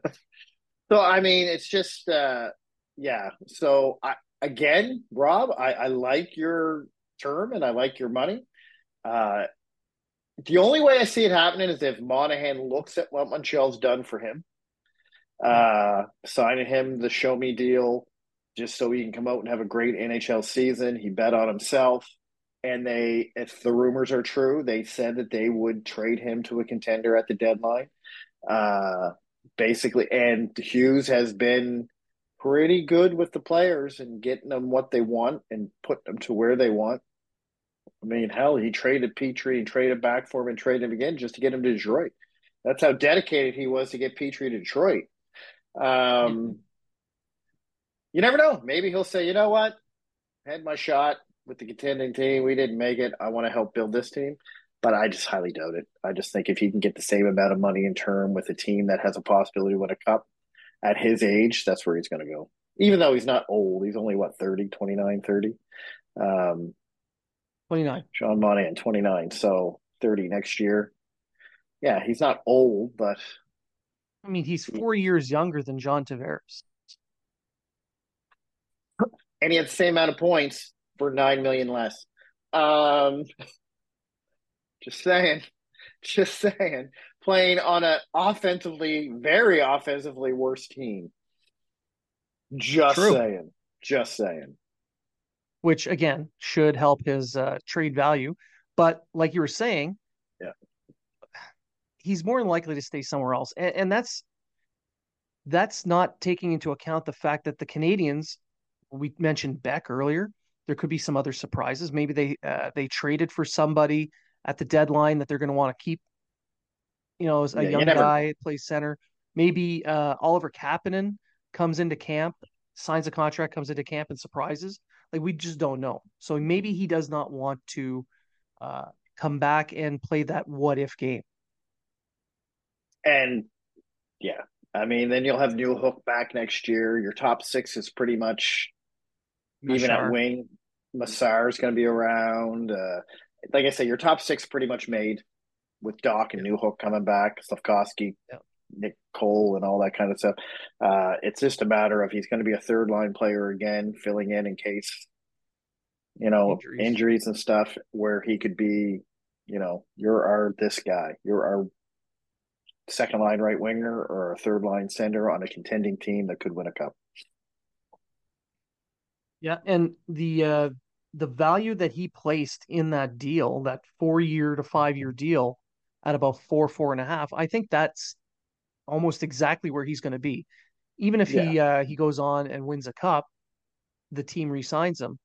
so I mean, it's just uh, yeah. So I again, Rob, I, I like your term and I like your money. Uh, the only way I see it happening is if Monahan looks at what Montreal's done for him, uh, signing him the show me deal just so he can come out and have a great NHL season. He bet on himself. And they, if the rumors are true, they said that they would trade him to a contender at the deadline. Uh, basically, and Hughes has been pretty good with the players and getting them what they want and putting them to where they want. I mean, hell, he traded Petry and traded back for him and traded him again just to get him to Detroit. That's how dedicated he was to get Petry to Detroit. Um, you never know. Maybe he'll say, you know what? I had my shot with the contending team. We didn't make it. I want to help build this team. But I just highly doubt it. I just think if he can get the same amount of money in term with a team that has a possibility to win a cup at his age, that's where he's going to go. Even though he's not old, he's only what, 30, 29, 30? Um, 29. Sean Monahan, 29. So 30 next year. Yeah, he's not old, but. I mean, he's four years younger than John Tavares. And he had the same amount of points for 9 million less. Um, just saying. Just saying. Playing on an offensively, very offensively worse team. Just True. saying. Just saying which again should help his uh, trade value. But like you were saying, he's more than likely to stay somewhere else, and, and that's that's not taking into account the fact that the Canadiens, We mentioned Beck earlier. There could be some other surprises. Maybe they uh, they traded for somebody at the deadline that they're going to want to keep. You know, as a yeah, young guy plays center. Maybe uh, Oliver Kapanen comes into camp, signs a contract, comes into camp, and surprises. Like we just don't know. So maybe he does not want to uh, come back and play that what if game. And yeah, I mean, then you'll have Newhook back next year. Your top six is pretty much even at wing. Mesar is going to be around. Uh, like I said, your top six pretty much made with Dach and Newhook coming back, Slafkovsky, yeah. Nick Cole and all that kind of stuff. Uh, it's just a matter of he's going to be a third line player again, filling in in case you know injuries. injuries and stuff, where he could be, you know, you're our this guy, you're our second line right winger or a third line center on a contending team that could win a cup. Yeah, and the uh, the value that he placed in that deal, that four year to five year deal, at about four four and a half, I think that's almost exactly where he's going to be. Even if yeah. he uh, he goes on and wins a cup, the team resigns him.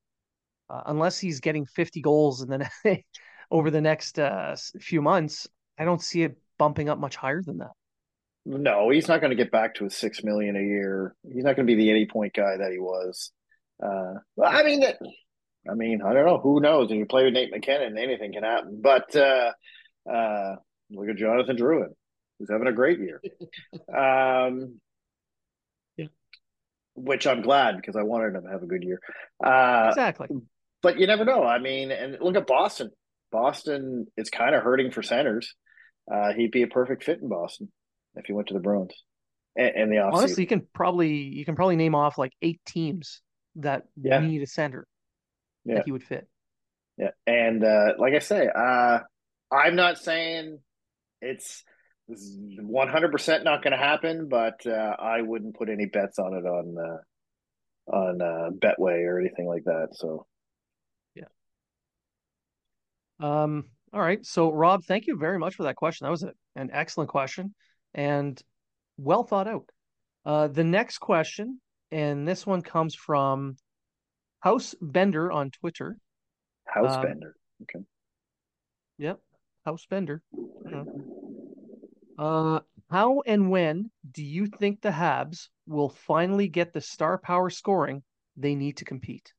Uh, unless he's getting 50 goals and then over the next uh, few months, I don't see it bumping up much higher than that. No, he's not going to get back to a six million a year. He's not going to be the 80 point guy that he was. Uh, I mean, that, I mean, I don't know. Who knows? When you play with Nate MacKinnon, anything can happen. But uh, uh, look at Jonathan Drouin who's having a great year. um, yeah. Which I'm glad because I wanted him to have a good year. Uh, exactly. But you never know. I mean, and look at Boston. Boston is kind of hurting for centers. Uh, he'd be a perfect fit in Boston if he went to the Bruins. And, the offseason. honestly, you can probably you can probably name off like eight teams that yeah. need a center yeah. that he would fit. Yeah, and uh, like I say, uh, I'm not saying it's 100% not going to happen, but uh, I wouldn't put any bets on it on uh, on uh, Betway or anything like that. So, yeah. Um. All right. So, Rob, thank you very much for that question. That was a, an excellent question and well thought out. Uh, the next question, and this one comes from House Bender on Twitter. House um, Bender. Okay. Yep. House Bender. Uh, how and when do you think the Habs will finally get the star power scoring they need to compete?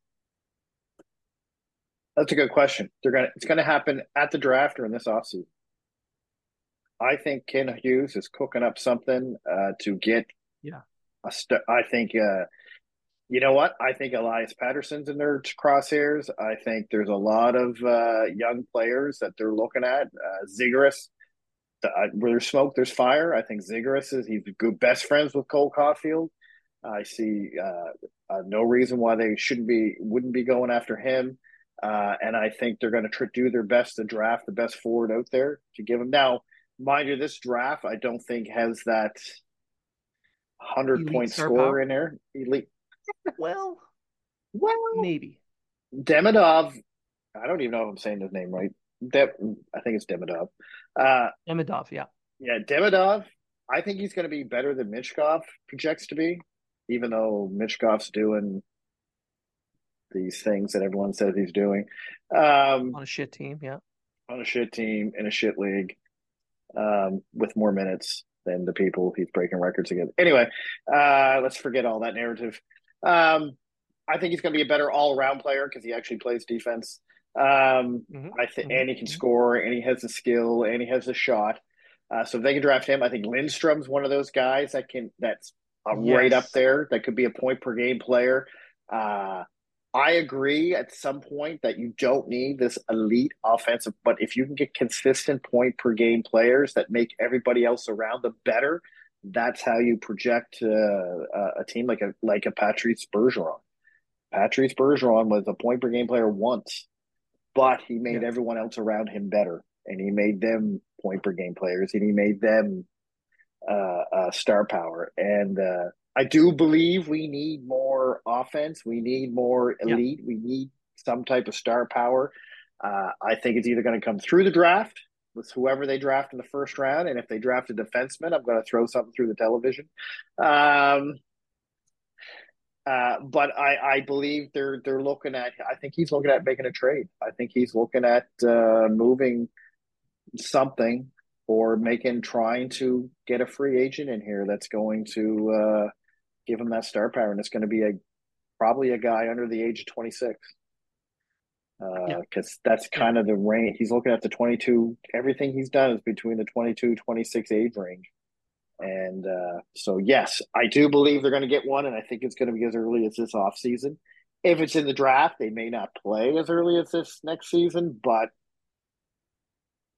That's a good question. They're gonna it's gonna happen at the draft or in this offseason. I think Kent Hughes is cooking up something uh, to get yeah. A st- I think uh, you know what? I think Elias Pettersson's in their crosshairs. I think there's a lot of uh, young players that they're looking at. Uh, Zegras, the, uh, where there's smoke, there's fire. I think Zegras is he's good best friends with Cole Caufield. I see uh, uh, no reason why they shouldn't be wouldn't be going after him. Uh, and I think they're going to tr- do their best to draft the best forward out there to give them. Now, mind you, this draft I don't think has that hundred point score power. in there. Elite. well, well, maybe. Demidov. I don't even know if I'm saying his name right. De- I think it's Demidov. Uh, Demidov, yeah. Yeah, Demidov. I think he's going to be better than Michkov projects to be, even though Michkov's doing these things that everyone says he's doing. Um, on a shit team, yeah. On a shit team in a shit league um, with more minutes than the people he's breaking records against. Anyway, uh, let's forget all that narrative. Um, I think he's going to be a better all around player because he actually plays defense. Um, mm-hmm. I think, mm-hmm. and he can score, and he has the skill, and he has the shot. Uh, so if they can draft him, I think Lindstrom's one of those guys that can that's uh, yes. right up there. That could be a point per game player. Uh, I agree at some point that you don't need this elite offensive, but if you can get consistent point per game players that make everybody else around them better, that's how you project uh, a team like a like a Patrice Bergeron. Patrice Bergeron was a point per game player once, but he made yeah. everyone else around him better, and he made them point per game players, and he made them uh, uh, star power. And uh, I do believe we need more offense. We need more elite. Yeah. We need some type of star power. Uh, I think it's either going to come through the draft with whoever they draft in the first round, and if they draft a defenseman, I'm going to throw something through the television. Um, uh, but I, I believe they're they're looking at. I think he's looking at making a trade. I think he's looking at uh, moving something or making trying to get a free agent in here that's going to uh, give him that star power, and it's going to be a probably a guy under the age of 26 because uh, yeah. that's kind of the range he's looking at the 22 everything he's done is between the 22 26 age range. And uh, so yes i do believe they're going to get one and i think it's going to be as early as this off season if it's in the draft they may not play as early as this next season but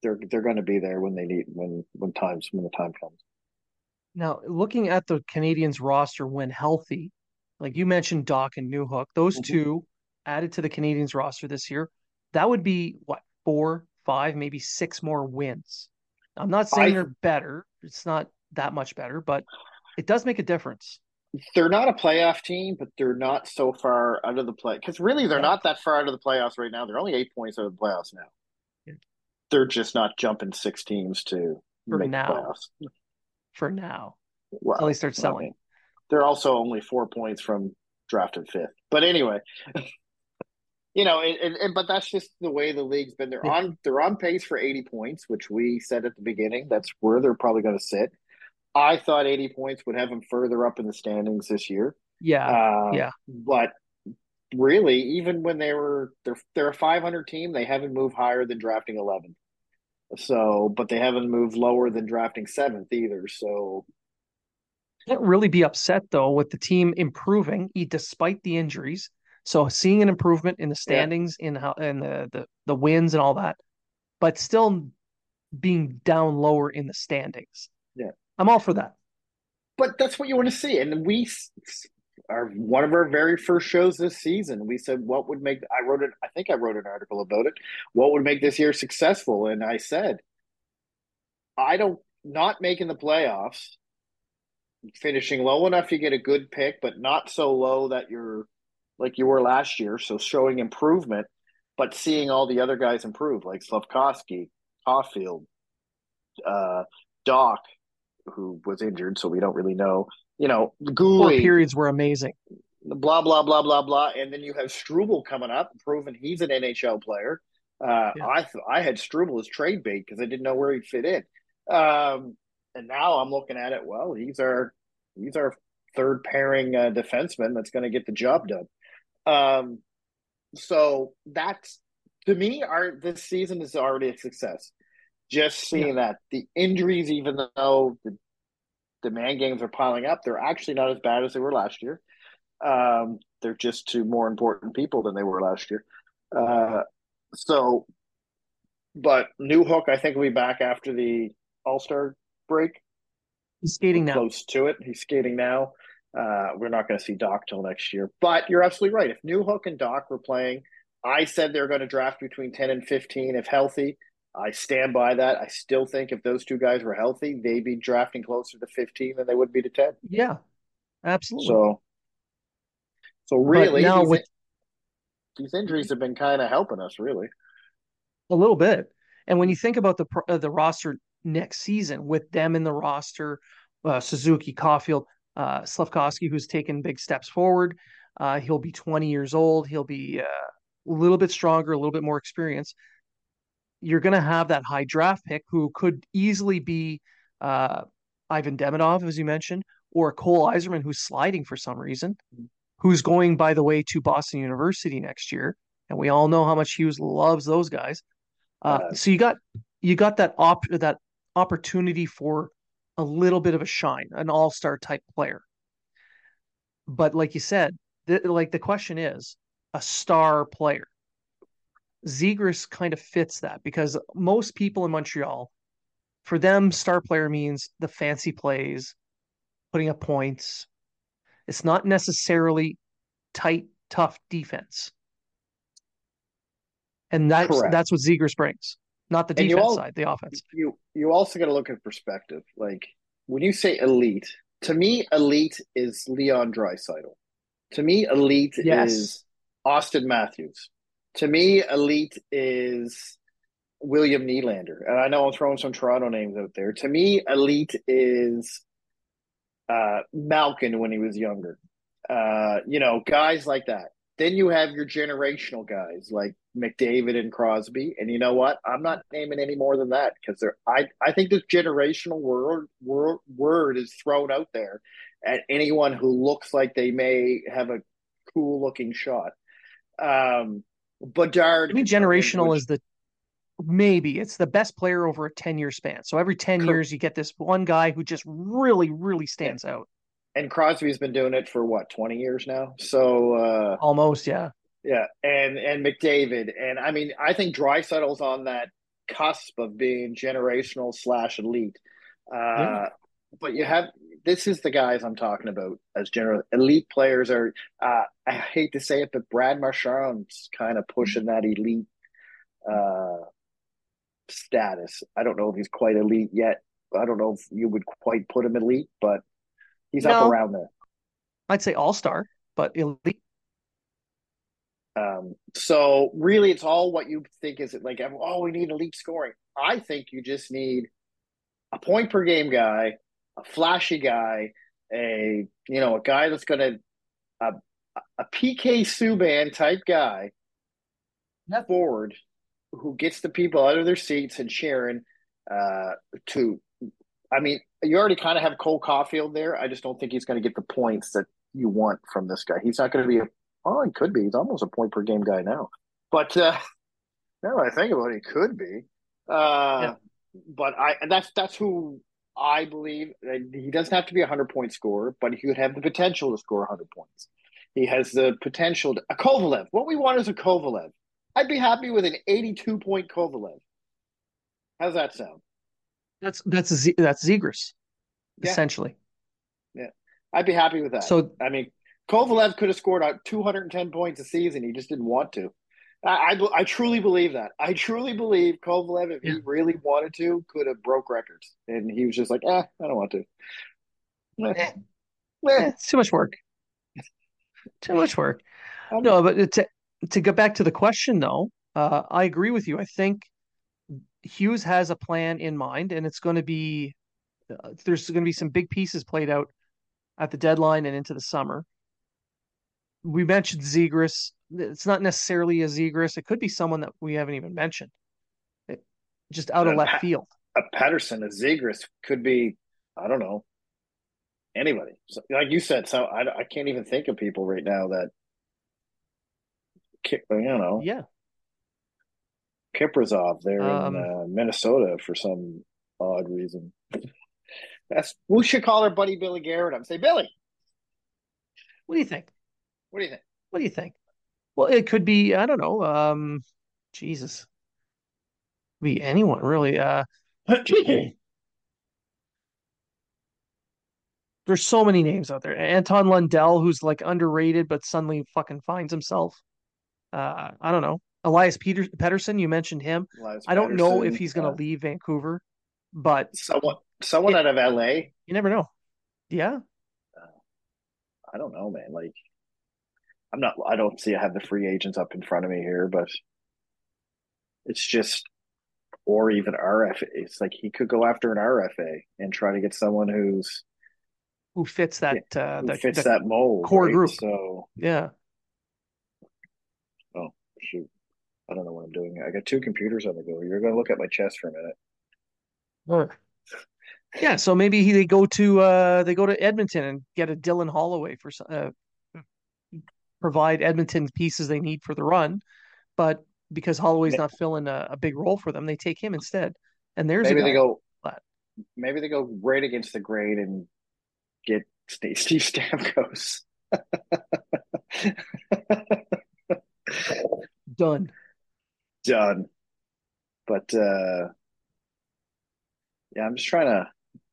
they're they're going to be there when they need when when times when the time comes now, looking at the Canadiens roster when healthy, like you mentioned, Dach and Newhook, those mm-hmm. two added to the Canadiens roster this year, that would be what four, five, maybe six more wins. I'm not saying I, they're better; it's not that much better, but it does make a difference. They're not a playoff team, but they're not so far out of the play because really they're yeah. not that far out of the playoffs right now. They're only eight points out of the playoffs now. Yeah. They're just not jumping six teams to For make now. the playoffs for now well, until he starts selling. I they're also only four points from drafted fifth. But anyway, you know, and, and, but that's just the way the league's been. They're yeah. on they're on pace for eighty points, which we said at the beginning. That's where they're probably going to sit. I thought eighty points would have them further up in the standings this year. Yeah, uh, yeah. But really, even when they were they're they're a five hundred team, they haven't moved higher than drafting eleven. So, but they haven't moved lower than drafting seventh either. So, can't really be upset though with the team improving despite the injuries. So, seeing an improvement in the standings, yeah. in how and the, the the wins and all that, but still being down lower in the standings. Yeah, I'm all for that. But that's what you want to see, and we our one of our very first shows this season. We said what would make I wrote it I think I wrote an article about it. What would make this year successful? And I said I don't not making the playoffs, finishing low enough you get a good pick, but not so low that you're like you were last year. So showing improvement, but seeing all the other guys improve, like Slafkovsky, Caufield, uh, Dach, who was injured, so we don't really know you know, Guhle periods were amazing. Blah blah blah blah blah, and then you have Struble coming up, proving he's an NHL player. Uh, yeah. I th- I had Struble as trade bait because I didn't know where he'd fit in. Um, and now I'm looking at it. Well, he's our he's our third pairing uh, defenseman that's going to get the job done. Um, so that's to me, our this season is already a success. Just seeing yeah. that the injuries, even though the demand games are piling up, they're actually not as bad as they were last year. Um, they're just to more important people than they were last year. Uh, so, but Newhook, I think, will be back after the All Star break. He's skating now. Close to it. He's skating now. Uh, we're not going to see Dach till next year. But you're absolutely right. If Newhook and Dach were playing, I said they're going to draft between 10 and 15 if healthy. I stand by that. I still think if those two guys were healthy, they'd be drafting closer to 15 than they would be to 10. Yeah, absolutely. So, so really, now these, with these injuries have been kind of helping us, really. A little bit. And when you think about the uh, the roster next season, with them in the roster, uh, Suzuki, Caufield, uh, Slafkovsky, who's taken big steps forward, uh, he'll be 20 years old. He'll be uh, a little bit stronger, a little bit more experience. You're going to have that high draft pick who could easily be uh, Ivan Demidov, as you mentioned, or Cole Eiserman, who's sliding for some reason, who's going, by the way, to Boston University next year. And we all know how much Hughes loves those guys. Uh, uh, so you got you got that op that opportunity for a little bit of a shine, an all star type player. But like you said, th- like the question is, a star player. Zegras kind of fits that because most people in Montreal, for them, star player means the fancy plays, putting up points. It's not necessarily tight, tough defense. And that's Correct. that's what Zegras brings, not the defense all, side, the offense. You you also got to look at perspective. Like when you say elite, to me, elite is Leon Draisaitl. To me, elite yes. is Auston Matthews. To me, elite is William Nylander. And I know I'm throwing some Toronto names out there. To me, elite is uh, Malkin when he was younger. Uh, you know, guys like that. Then you have your generational guys like McDavid and Crosby. And you know what? I'm not naming any more than that because they're I, I think this generational word, word word is thrown out there at anyone who looks like they may have a cool looking shot. Um, Bedard. I mean, generational which, is the maybe it's the best player over a 10 year span. So every 10 Cor- years, you get this one guy who just really, really stands out. And Crosby's been doing it for what, 20 years now? So, uh, almost, yeah. Yeah. And, and McDavid. And I mean, I think Draisaitl's on that cusp of being generational slash elite. Uh, yeah. But you have this is the guys I'm talking about as general elite players are. Uh, I hate to say it, but Brad Marchand's kind of pushing that elite uh, status. I don't know if he's quite elite yet. I don't know if you would quite put him elite, but he's no, up around there. I'd say all star, but elite. Um, so really, it's all what you think is it like. Oh, we need elite scoring. I think you just need a point per game guy a flashy guy, a you know a guy that's going to a, a PK Subban type guy yep. forward who gets the people out of their seats and cheering uh, to. I mean, you already kind of have Cole Caufield there. I just don't think he's going to get the points that you want from this guy. He's not going to be a. Oh, he could be. He's almost a point per game guy now. But uh, now I think about it, he could be. Uh, yeah. But I that's that's who I believe that he doesn't have to be a 100 point scorer, but he would have the potential to score 100 points. He has the potential to, a Kovalev. What we want is a Kovalev. I'd be happy with an 82 point Kovalev. How's that sound? That's that's Z, that's Zegras, yeah. essentially. Yeah, I'd be happy with that. So I mean, Kovalev could have scored out 210 points a season. He just didn't want to. I, I, I, truly believe that. I truly believe Kovalev, if yeah. he really wanted to, could have broke records, and he was just like, "Eh, I don't want to." Eh. Eh. Eh, it's too much work. too much work. Um, no, but to to get back to the question, though, uh, I agree with you. I think Hughes has a plan in mind, and it's going to be uh, there's going to be some big pieces played out at the deadline and into the summer. We mentioned Zegras it's not necessarily a Zegras. It could be someone that we haven't even mentioned. It, just out of left field. A Pettersson, a Zegras could be I don't know anybody. So, like you said, so I, I can't even think of people right now that you know. Yeah. Kaprizov there Um, in uh, Minnesota for some odd reason. That's we should call our buddy Billy Garrett. I'm say Billy. What do you think? What do you think? What do you think? Well, it could be, I don't know. Um, Jesus. Be anyone really. Uh, there's so many names out there. Anton Lundell, who's like underrated, but suddenly fucking finds himself. Uh, I don't know. Elias Peter Pettersson, you mentioned him. Elias I don't know if he's going to uh, leave Vancouver, but someone someone It- out of LA. you never know. Yeah. I don't know, man. Like I'm not I don't see I have the free agents up in front of me here, but it's just or even RFA. It's like he could go after an RFA and try to get someone who's Who fits that? Uh, who the, fits the- that mold. core right? group. So Yeah. oh shoot. I don't know what I'm doing. I got two computers on the go. You're gonna look at my chest for a minute. Sure. Yeah, so maybe he, they go to uh they go to Edmonton and get a Dylan Holloway for some- uh, provide Edmonton pieces they need for the run, but because Holloway's not filling a, a big role for them, they take him instead. And there's Maybe they go maybe they go right against the grain and get Steve, Steve Stamkos. done. done. But uh yeah, I'm just trying to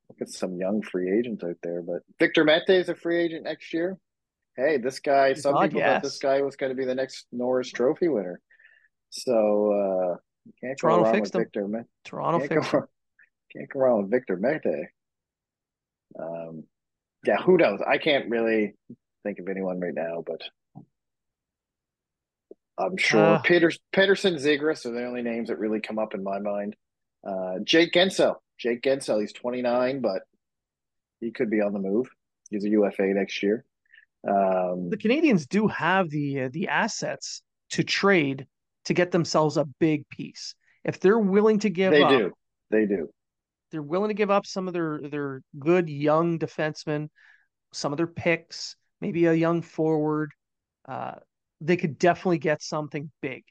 look at some young free agents out there. But Victor Mete is a free agent next year. Hey, this guy, some God, people thought this guy was going to be the next Norris Trophy winner. So uh you can't go wrong fixed with him. Victor Mete. Toronto Can't fixed go, him. can't go wrong with Victor Mete. Um yeah, who knows? I can't really think of anyone right now, but I'm sure Uh, Peters, Pettersson, Zegras are the only names that really come up in my mind. Uh, Jake Guentzel, Jake Guentzel, he's 29, but he could be on the move. He's a UFA next year. Um, The Canadiens do have the uh, the assets to trade to get themselves a big piece. If they're willing to give they up, do, they do. they're willing to give up some of their their good young defensemen, some of their picks, maybe a young forward. Uh, they could definitely get something big.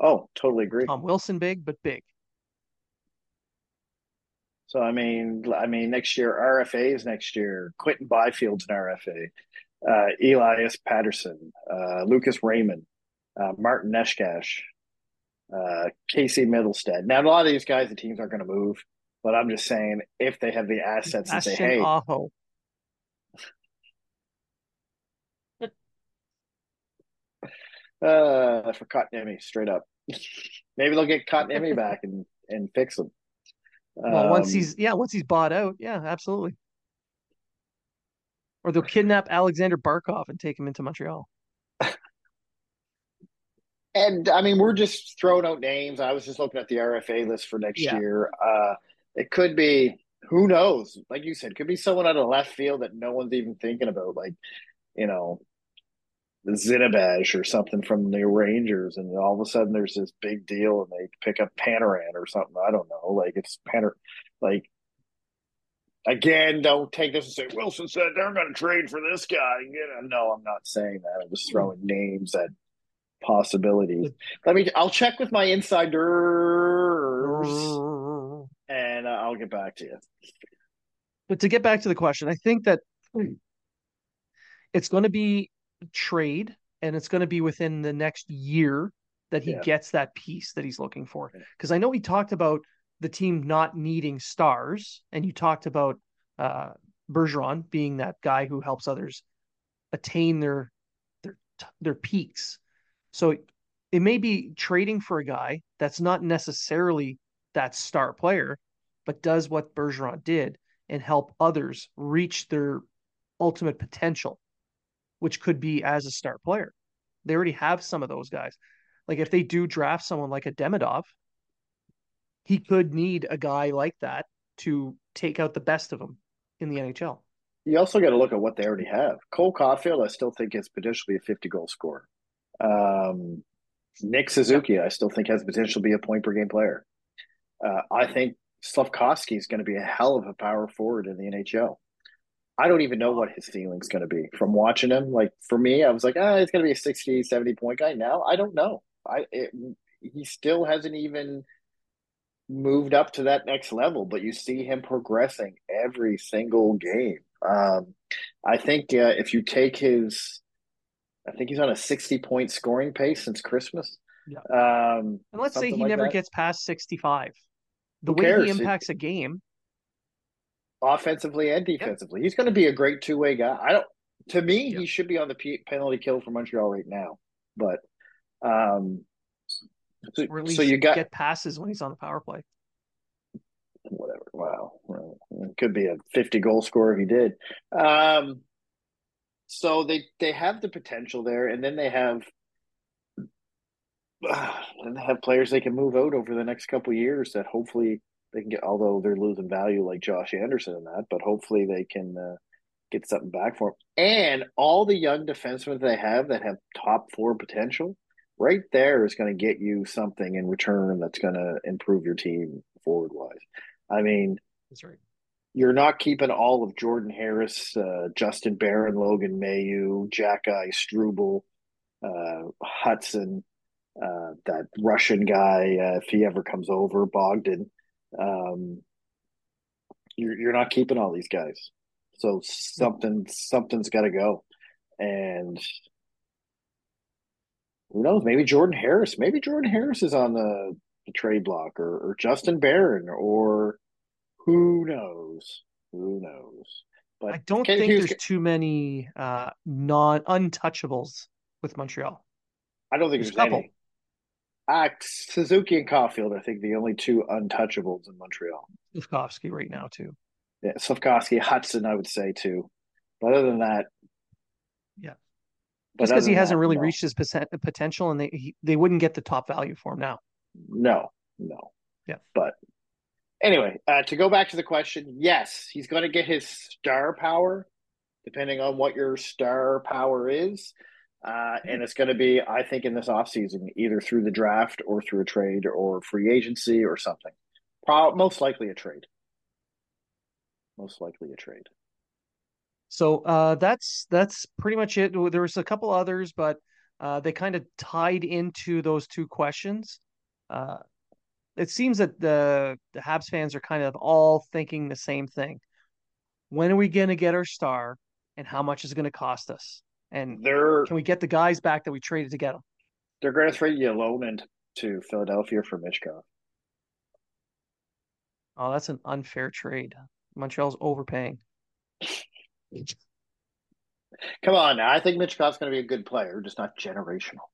Oh, totally agree. Tom Wilson big, but big. So I mean, I mean, next year RFAs next year. Quinton Byfield's an RFA. Uh, Elias Pettersson, uh, Lucas Raymond, uh, Martin Nečas, uh, Casey Mittelstadt. Now a lot of these guys, the teams aren't going to move, but I'm just saying if they have the assets and say, hey, Aho. uh, for Kotkaniemi, straight up, maybe they'll get Kotkaniemi back and and fix them. Well, once Um, he's yeah, once he's bought out, yeah, absolutely. Or they'll kidnap Alexander Barkov and take him into Montreal. And I mean, we're just throwing out names. I was just looking at the RFA list for next Yeah. year. Uh, it could be, who knows? Like you said, could be someone out of left field that no one's even thinking about, like, you know, Zibanejad or something from the Rangers. And all of a sudden there's this big deal and they pick up Panarin or something. I don't know. Like, it's Panar, like, again, don't take this and say, Wilson said they're going to trade for this guy. You know, no, I'm not saying that. I'm just throwing names at possibilities. Let me. I'll check with my insiders, and uh, I'll get back to you. But to get back to the question, I think that it's going to be trade and it's going to be within the next year that he Yeah. gets that piece that he's looking for. Because I know we talked about the team not needing stars, and you talked about uh, Bergeron being that guy who helps others attain their their their peaks. So it may be trading for a guy that's not necessarily that star player, but does what Bergeron did and help others reach their ultimate potential, which could be as a star player. They already have some of those guys. Like if they do draft someone like a Demidov, he could need a guy like that to take out the best of them in the NHL. You also got to look at what they already have. Cole Caufield, I still think is potentially a 50 goal scorer. Um, Nick Suzuki, I still think has potential to be a point per game player. Uh, I think Slafkovsky is going to be a hell of a power forward in the NHL. I don't even know what his ceiling is going to be from watching him. Like for me, I was like, ah, he's going to be a 60, 70 point guy. Now I don't know. I it, he still hasn't even moved up to that next level, but you see him progressing every single game. Um, I think uh, if you take his, I think he's on a 60 point scoring pace since Christmas. Yeah. Um, and let's say he like never that. gets past 65. The Who way cares? he impacts a game, offensively and defensively. He's going to be a great two way guy. I don't. To me, Yep. he should be on the p- penalty kill for Montreal right now. But, um, so, or at least so you got get passes when he's on the power play. whatever. Wow, well, it could be a fifty goal scorer if he did. Um, so they they have the potential there, and then they have. and they have players they can move out over the next couple of years that hopefully they can get. Although they're losing value like Josh Anderson and that, but hopefully they can uh, get something back for them. And all the young defensemen they have that have top four potential, right there is going to get you something in return that's going to improve your team forward wise. I mean, That's right. you're not keeping all of Jordan Harris, uh, Justin Barron, Logan Mailloux, Jack Eye, Struble, uh, Hutson, uh, that Russian guy, uh, if he ever comes over, Bogdan. Um, you're, you're not keeping all these guys. So something something's got to go. And who knows? Maybe Jordan Harris. Maybe Jordan Harris is on the, the trade block or, or Justin Barron or who knows? Who knows? But I don't think Hughes- there's too many uh, non untouchables with Montreal. I don't think There's there's, a couple. any. Uh, Suzuki and Caufield, I think, the only two untouchables in Montreal. Slafkovsky right now too. Yeah, Slafkovsky, Hutson, I would say too. But other than that, Yeah. but Just because he hasn't that, really no. reached his potential, and they he, they wouldn't get the top value for him now. No, no. Yeah. But anyway, uh, to go back to the question, yes, he's going to get his star power, depending on what your star power is. Uh, and it's going to be, I think, in this offseason, either through the draft or through a trade or free agency or something. Pro- most likely a trade. Most likely a trade. So uh, that's that's pretty much it. There was a couple others, but uh, they kind of tied into those two questions. Uh, it seems that the the Habs fans are kind of all thinking the same thing. When are we going to get our star, and how much is it going to cost us? And They're can we get the guys back that we traded to get them? they're going to trade you alone into Philadelphia for Michkov. Oh, that's an unfair trade. Montreal's overpaying. Come on now. I think Michkov's going to be a good player, just not generational.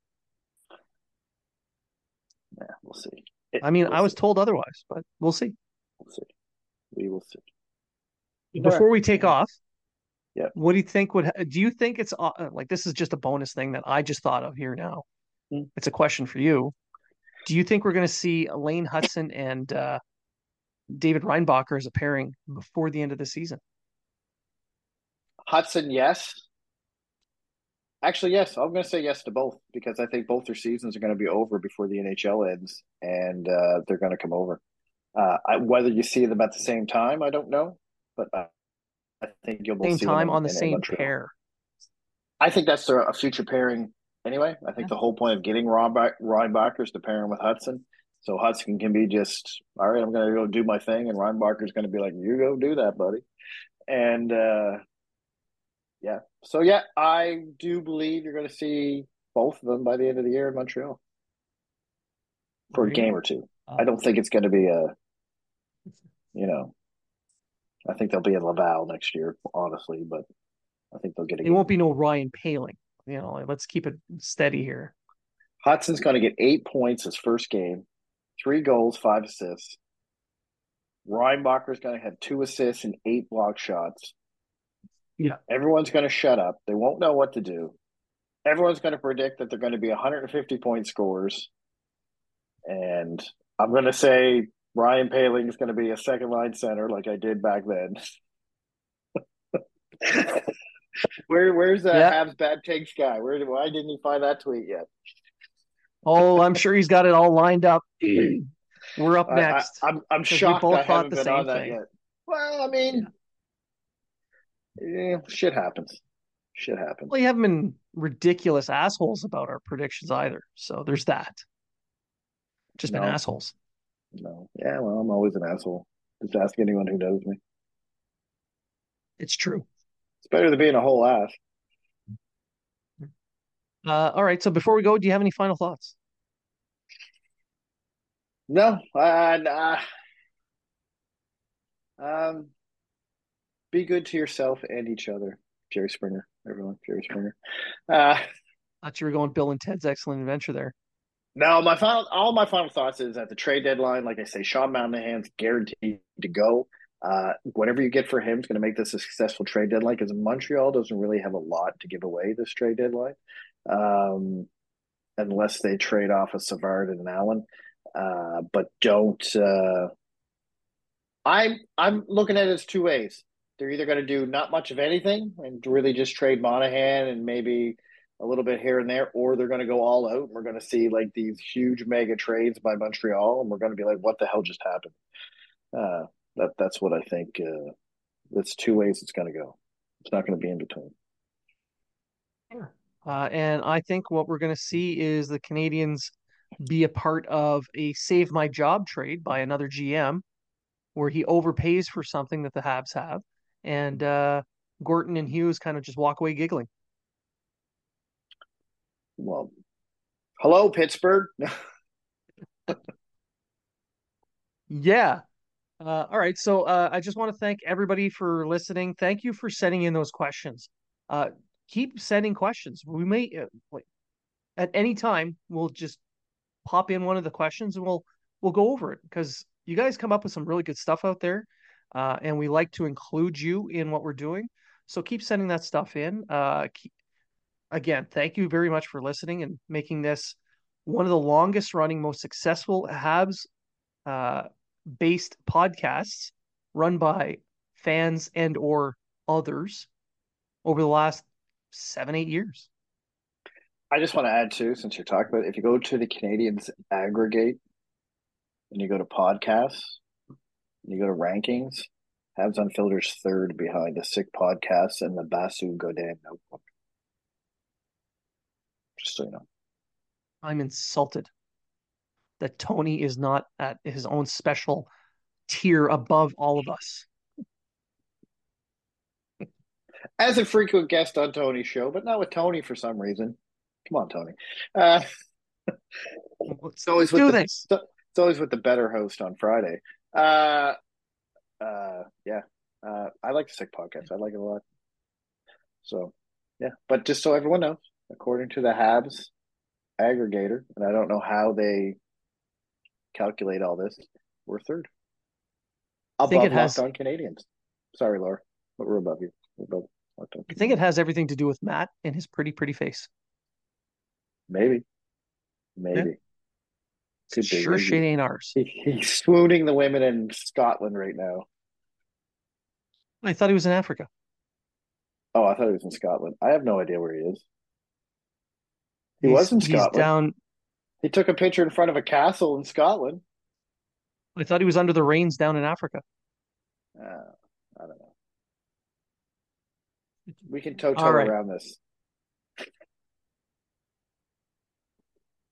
Yeah, we'll see. It- I mean, we'll I was see. told otherwise, but we'll see. We'll see. We will see. Before we take off, Yeah. what do you think would do you think it's uh, like this is just a bonus thing that I just thought of here now? Hmm. It's a question for you. Do you think we're going to see Lane Hutson and uh, David Reinbacher as a pairing before the end of the season? Hutson, yes. Actually, yes. I'm going to say yes to both because I think both their seasons are going to be over before the NHL ends, and uh, they're going to come over. Uh, I, whether you see them at the same time, I don't know, but I, think you'll both Same see them time on the same pair. I think that's a, a future pairing anyway. I think Yeah. the whole point of getting Reinbach, Reinbacher is to pair him with Hutson. So Hutson can be just, all right, I'm going to go do my thing. And Reinbacher's going to be like, you go do that, buddy. And uh, yeah. So, yeah, I do believe you're going to see both of them by the end of the year in Montreal for a game or two. Uh, I don't think it's going to be a, you know, I think they'll be in Laval next year, honestly, but I think they'll get a It won't be no Ryan Poehling. You know, let's keep it steady here. Hutson's going to get eight points his first game, three goals, five assists. Reinbacher's going to have two assists and eight block shots. Yeah. Everyone's going to shut up. They won't know what to do. Everyone's going to predict that they're going to be 150 point scorers. And I'm going to say Ryan Poehling is going to be a second line center like I did back then. Where where's that Yeah. Habs bad takes guy? Where why didn't he find that tweet yet? Oh, I'm sure he's got it all lined up. We're up next. I, am I'm shocked I haven't been the same thing. yet. Well, I mean, yeah. yeah, shit happens. Shit happens. Well, you haven't been ridiculous assholes about our predictions either. So there's that. Just no. been assholes. No. Yeah, well, I'm always an asshole. Just ask anyone who knows me. It's true. It's better than being a whole ass. Uh, all right. So before we go, do you have any final thoughts? No. Uh, um, be good to yourself and each other. Jerry Springer, everyone. Jerry Springer. Uh, thought you were going Bill and Ted's Excellent Adventure there. No, my final, all my final thoughts is at the trade deadline. Like I say, Sean Monahan's guaranteed to go. Uh, whatever you get for him is going to make this a successful trade deadline because Montreal doesn't really have a lot to give away this trade deadline, um, unless they trade off a Savard and an Allen. Uh, but don't. Uh, I'm I'm looking at it as two ways. They're either going to do not much of anything and really just trade Monahan and maybe a little bit here and there, or they're going to go all out and we're going to see like these huge mega trades by Montreal, and we're going to be like, "What the hell just happened?" Uh, that that's what I think. Uh, that's two ways it's going to go. It's not going to be in between. Uh, and I think what we're going to see is the Canadiens be a part of a save my job trade by another GM, where he overpays for something that the Habs have, and uh, Gorton and Hughes kind of just walk away giggling. Well, hello, Pittsburgh. yeah. Uh, all right. So uh, I just want to thank everybody for listening. Thank you for sending in those questions. Uh, keep sending questions. We may, uh, at any time, we'll just pop in one of the questions and we'll we'll go over it because you guys come up with some really good stuff out there, uh, and we like to include you in what we're doing. So keep sending that stuff in. Uh, keep, again, thank you very much for listening and making this one of the longest running, most successful Habs uh, based podcasts run by fans and or others over the last seven, eight years. I just want to add too, since you're talking about it, if you go to the Canadiens aggregate and you go to podcasts, and you go to rankings, Habs Unfiltered's third behind the Sick Podcasts and the Basu Godin Notebook. Just so you know. I'm insulted that Tony is not at his own special tier above all of us. As a frequent guest on Tony's show, but not with Tony for some reason. Come on, Tony. Uh, it's always with the, It's always with the better host on Friday. Uh, uh, yeah, uh, I like the Sick podcast. I like it a lot. So, yeah, but just so everyone knows, according to the Habs aggregator, and I don't know how they calculate all this, we're third. Above I think it has on Canadiens. Sorry, Laura, but we're above you. We're above I think it has everything to do with Matt and his pretty, pretty face. Maybe, maybe. Yeah. Sure, shit ain't ours. He, he's swooning the women in Scotland right now. I thought he was in Africa. Oh, I thought he was in Scotland. I have no idea where he is. He he's, was in Scotland. down. He took a picture in front of a castle in Scotland. I thought he was under the rains down in Africa. Uh, I don't know. We can toe right. around this.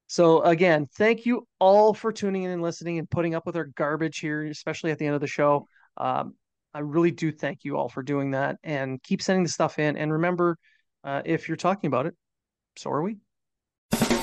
So again, thank you all for tuning in and listening and putting up with our garbage here, especially at the end of the show. Um, I really do thank you all for doing that and keep sending the stuff in. And remember, uh, if you're talking about it, so are we.